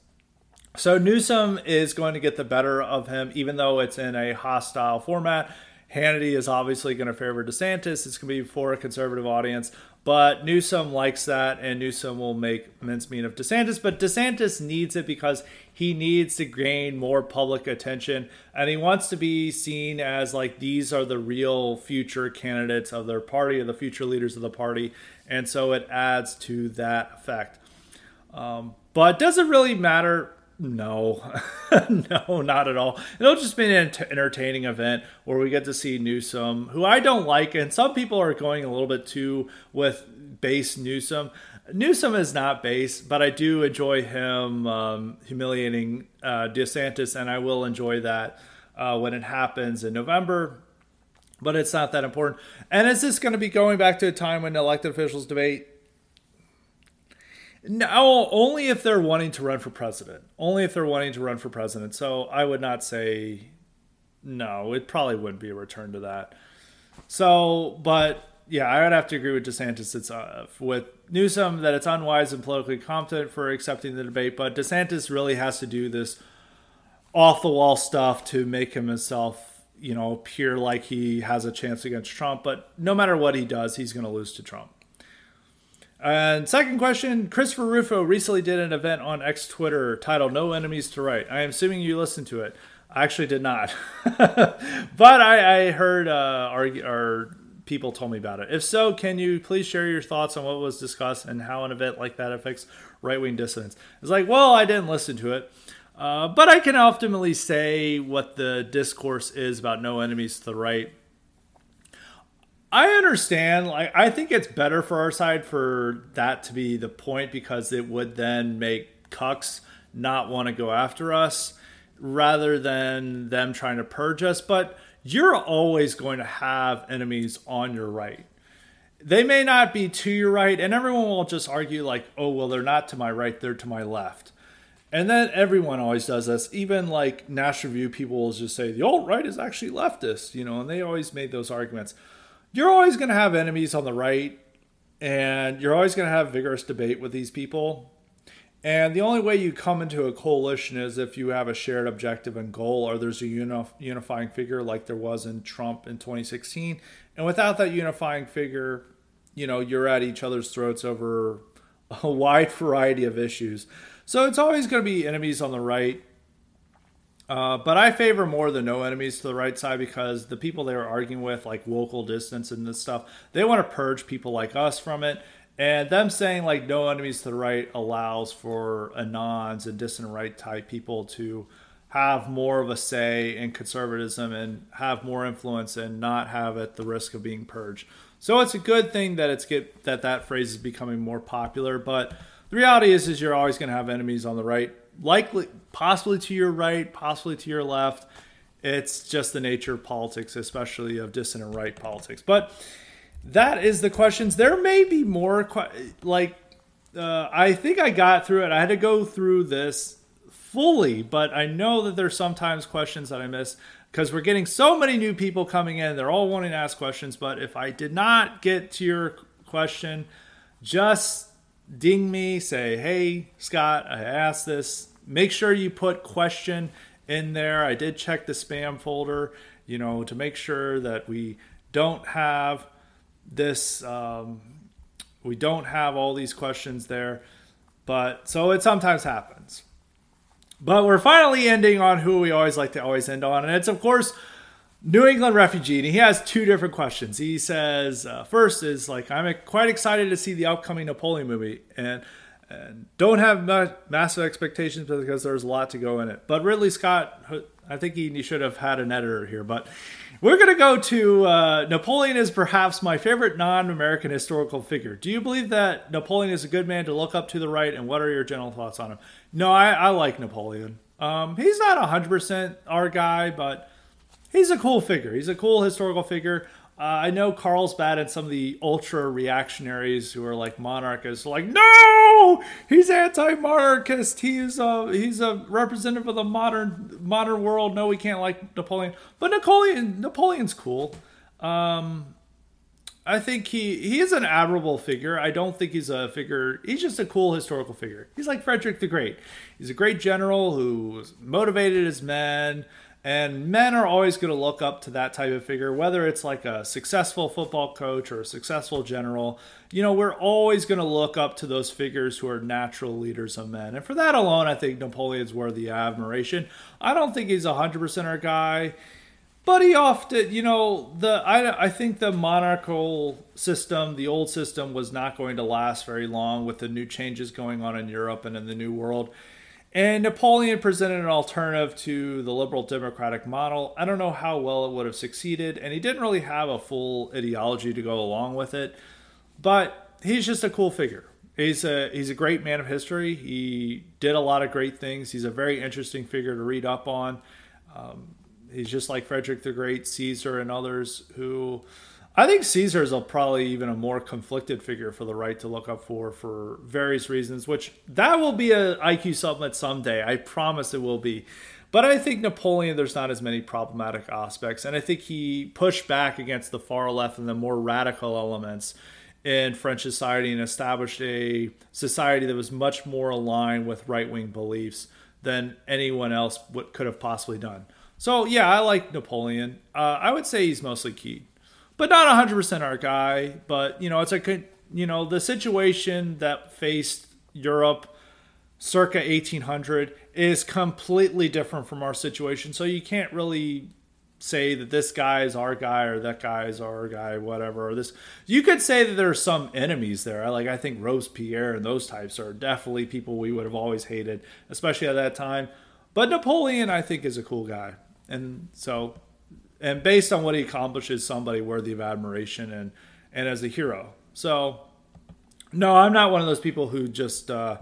So Newsom is going to get the better of him, even though it's in a hostile format. Hannity is obviously going to favor DeSantis. It's going to be for a conservative audience, but Newsom likes that, and Newsom will make mincemeat of DeSantis. But DeSantis needs it because he needs to gain more public attention, and he wants to be seen as like these are the real future candidates of their party, or the future leaders of the party, and so it adds to that effect. Um, but does it really matter? No, [LAUGHS] no, not at all. It'll just be an entertaining event where we get to see Newsom, who I don't like, and some people are going a little bit too with base Newsom. Newsom is not base, but I do enjoy him um, humiliating uh, DeSantis, and I will enjoy that uh, when it happens in November. but it's not that important. And is this going to be going back to a time when elected officials debate? No, only if they're wanting to run for president. Only if they're wanting to run for president. So I would not say no. It probably wouldn't be a return to that. So, but yeah, I would have to agree with DeSantis. It's uh, with Newsom that it's unwise and politically competent for accepting the debate, but DeSantis really has to do this off the wall stuff to make himself, you know, appear like he has a chance against Trump. But no matter what he does, he's going to lose to Trump. And second question Christopher Rufo recently did an event on X Twitter titled No Enemies to Right. I am assuming you listened to it. I actually did not. [LAUGHS] but I, I heard uh, our, our people told me about it. If so, can you please share your thoughts on what was discussed and how an event like that affects right wing dissidents? It's like, well, I didn't listen to it. Uh, but I can ultimately say what the discourse is about no enemies to the right I understand. Like, I think it's better for our side for that to be the point because it would then make cucks not want to go after us rather than them trying to purge us. But you're always going to have enemies on your right. They may not be to your right, and everyone will just argue, like, oh, well, they're not to my right, they're to my left. And then everyone always does this. Even like National Review people will just say the alt right is actually leftist, you know, and they always made those arguments you're always going to have enemies on the right, and you're always going to have vigorous debate with these people. And the only way you come into a coalition is if you have a shared objective and goal, or there's a unifying figure like there was in Trump in 2016. And without that unifying figure, you know, you're at each other's throats over [LAUGHS] a wide variety of issues. So it's always going to be enemies on the right. Uh, but I favor more the no enemies to the right side because the people they were arguing with, like local distance and this stuff, they want to purge people like us from it. And them saying like no enemies to the right allows for anons and dissident right type people to have more of a say in conservatism and have more influence and not have at the risk of being purged. So it's a good thing that it's get that that phrase is becoming more popular. But the reality is, is you're always going to have enemies on the right likely, possibly to your right, possibly to your left. It's just the nature of politics, especially of dissident right politics. But that is the questions. There may be more, like, uh, I think I got through it. I had to go through this fully, but I know that there's sometimes questions that I miss because we're getting so many new people coming in. They're all wanting to ask questions. But if I did not get to your question, just ding me, say, hey, Scott, I asked this make sure you put question in there. I did check the spam folder, you know, to make sure that we don't have this, um, we don't have all these questions there. But so it sometimes happens. But we're finally ending on who we always like to always end on. And it's, of course, New England refugee. And he has two different questions. He says, uh, first is like, I'm quite excited to see the upcoming Napoleon movie. And and don't have massive expectations because there's a lot to go in it. But Ridley Scott, I think he, he should have had an editor here. But we're going to go to uh, Napoleon is perhaps my favorite non-American historical figure. Do you believe that Napoleon is a good man to look up to the right? And what are your general thoughts on him? No, I, I like Napoleon. Um, he's not 100% our guy, but he's a cool figure. He's a cool historical figure. Uh, I know Carlsbad and some of the ultra reactionaries who are like monarchists, are like, no, he's anti-monarchist. He's a he's a representative of the modern modern world. No, we can't like Napoleon, but Napoleon Napoleon's cool. Um, I think he he is an admirable figure. I don't think he's a figure. He's just a cool historical figure. He's like Frederick the Great. He's a great general who motivated his men. And men are always going to look up to that type of figure, whether it's like a successful football coach or a successful general. You know, we're always going to look up to those figures who are natural leaders of men. And for that alone, I think Napoleon's worthy of admiration. I don't think he's a 100% our guy, but he often, you know, the I, I think the monarchical system, the old system, was not going to last very long with the new changes going on in Europe and in the New World and Napoleon presented an alternative to the liberal democratic model. I don't know how well it would have succeeded, and he didn't really have a full ideology to go along with it. But he's just a cool figure. He's a he's a great man of history. He did a lot of great things. He's a very interesting figure to read up on. Um, he's just like Frederick the Great, Caesar, and others who. I think Caesar is a, probably even a more conflicted figure for the right to look up for for various reasons, which that will be an IQ supplement someday. I promise it will be. But I think Napoleon, there's not as many problematic aspects. And I think he pushed back against the far left and the more radical elements in French society and established a society that was much more aligned with right wing beliefs than anyone else could have possibly done. So, yeah, I like Napoleon. Uh, I would say he's mostly keyed, but not 100% our guy. But, you know, it's a you know, the situation that faced Europe circa 1800 is completely different from our situation. So you can't really say that this guy is our guy or that guy is our guy, whatever. Or this, you could say that there are some enemies there. Like I think Robespierre and those types are definitely people we would have always hated, especially at that time. But Napoleon, I think, is a cool guy, and so, and based on what he accomplishes, somebody worthy of admiration and and as a hero. So, no, I'm not one of those people who just. Uh,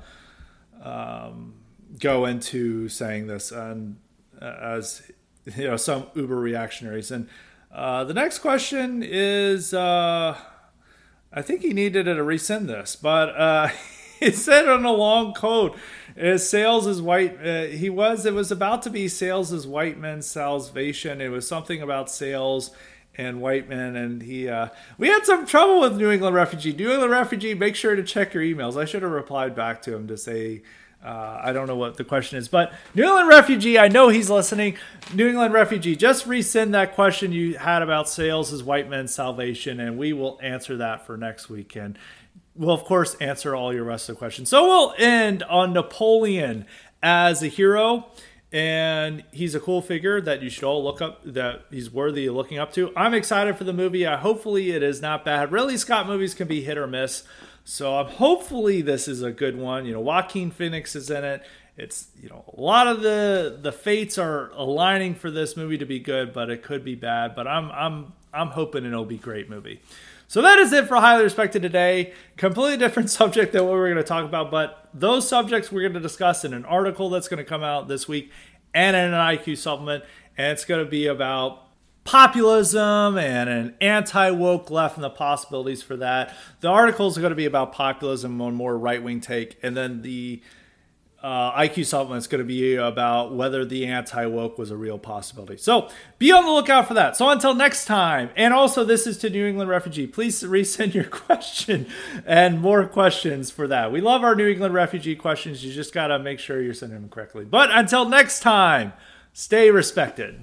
um, go into saying this and uh, as you know some uber reactionaries and uh, the next question is uh, i think he needed to resend this but uh, [LAUGHS] it said on a long code is sales is white uh, he was it was about to be sales is white men's salvation it was something about sales and white men and he uh, we had some trouble with new england refugee new england refugee make sure to check your emails i should have replied back to him to say uh, I don't know what the question is, but New England refugee. I know he's listening. New England refugee, just resend that question you had about sales as white men's salvation, and we will answer that for next weekend. We'll of course answer all your rest of the questions. So we'll end on Napoleon as a hero, and he's a cool figure that you should all look up. That he's worthy of looking up to. I'm excited for the movie. Uh, hopefully, it is not bad. Ridley Scott movies can be hit or miss. So um, hopefully this is a good one. You know, Joaquin Phoenix is in it. It's you know a lot of the the fates are aligning for this movie to be good, but it could be bad. But I'm I'm I'm hoping it'll be great movie. So that is it for highly respected today. Completely different [LAUGHS] subject than what we're going to talk about, but those subjects we're going to discuss in an article that's going to come out this week and in an IQ supplement, and it's going to be about populism and an anti woke left and the possibilities for that. The article is going to be about populism on more right wing take, and then the uh, IQ supplement is going to be about whether the anti woke was a real possibility. So be on the lookout for that. So until next time, and also this is to New England refugee. Please resend your [LAUGHS] question and more questions for that. We love our New England refugee questions. You just got to make sure you're sending them correctly. But until next time, stay respected.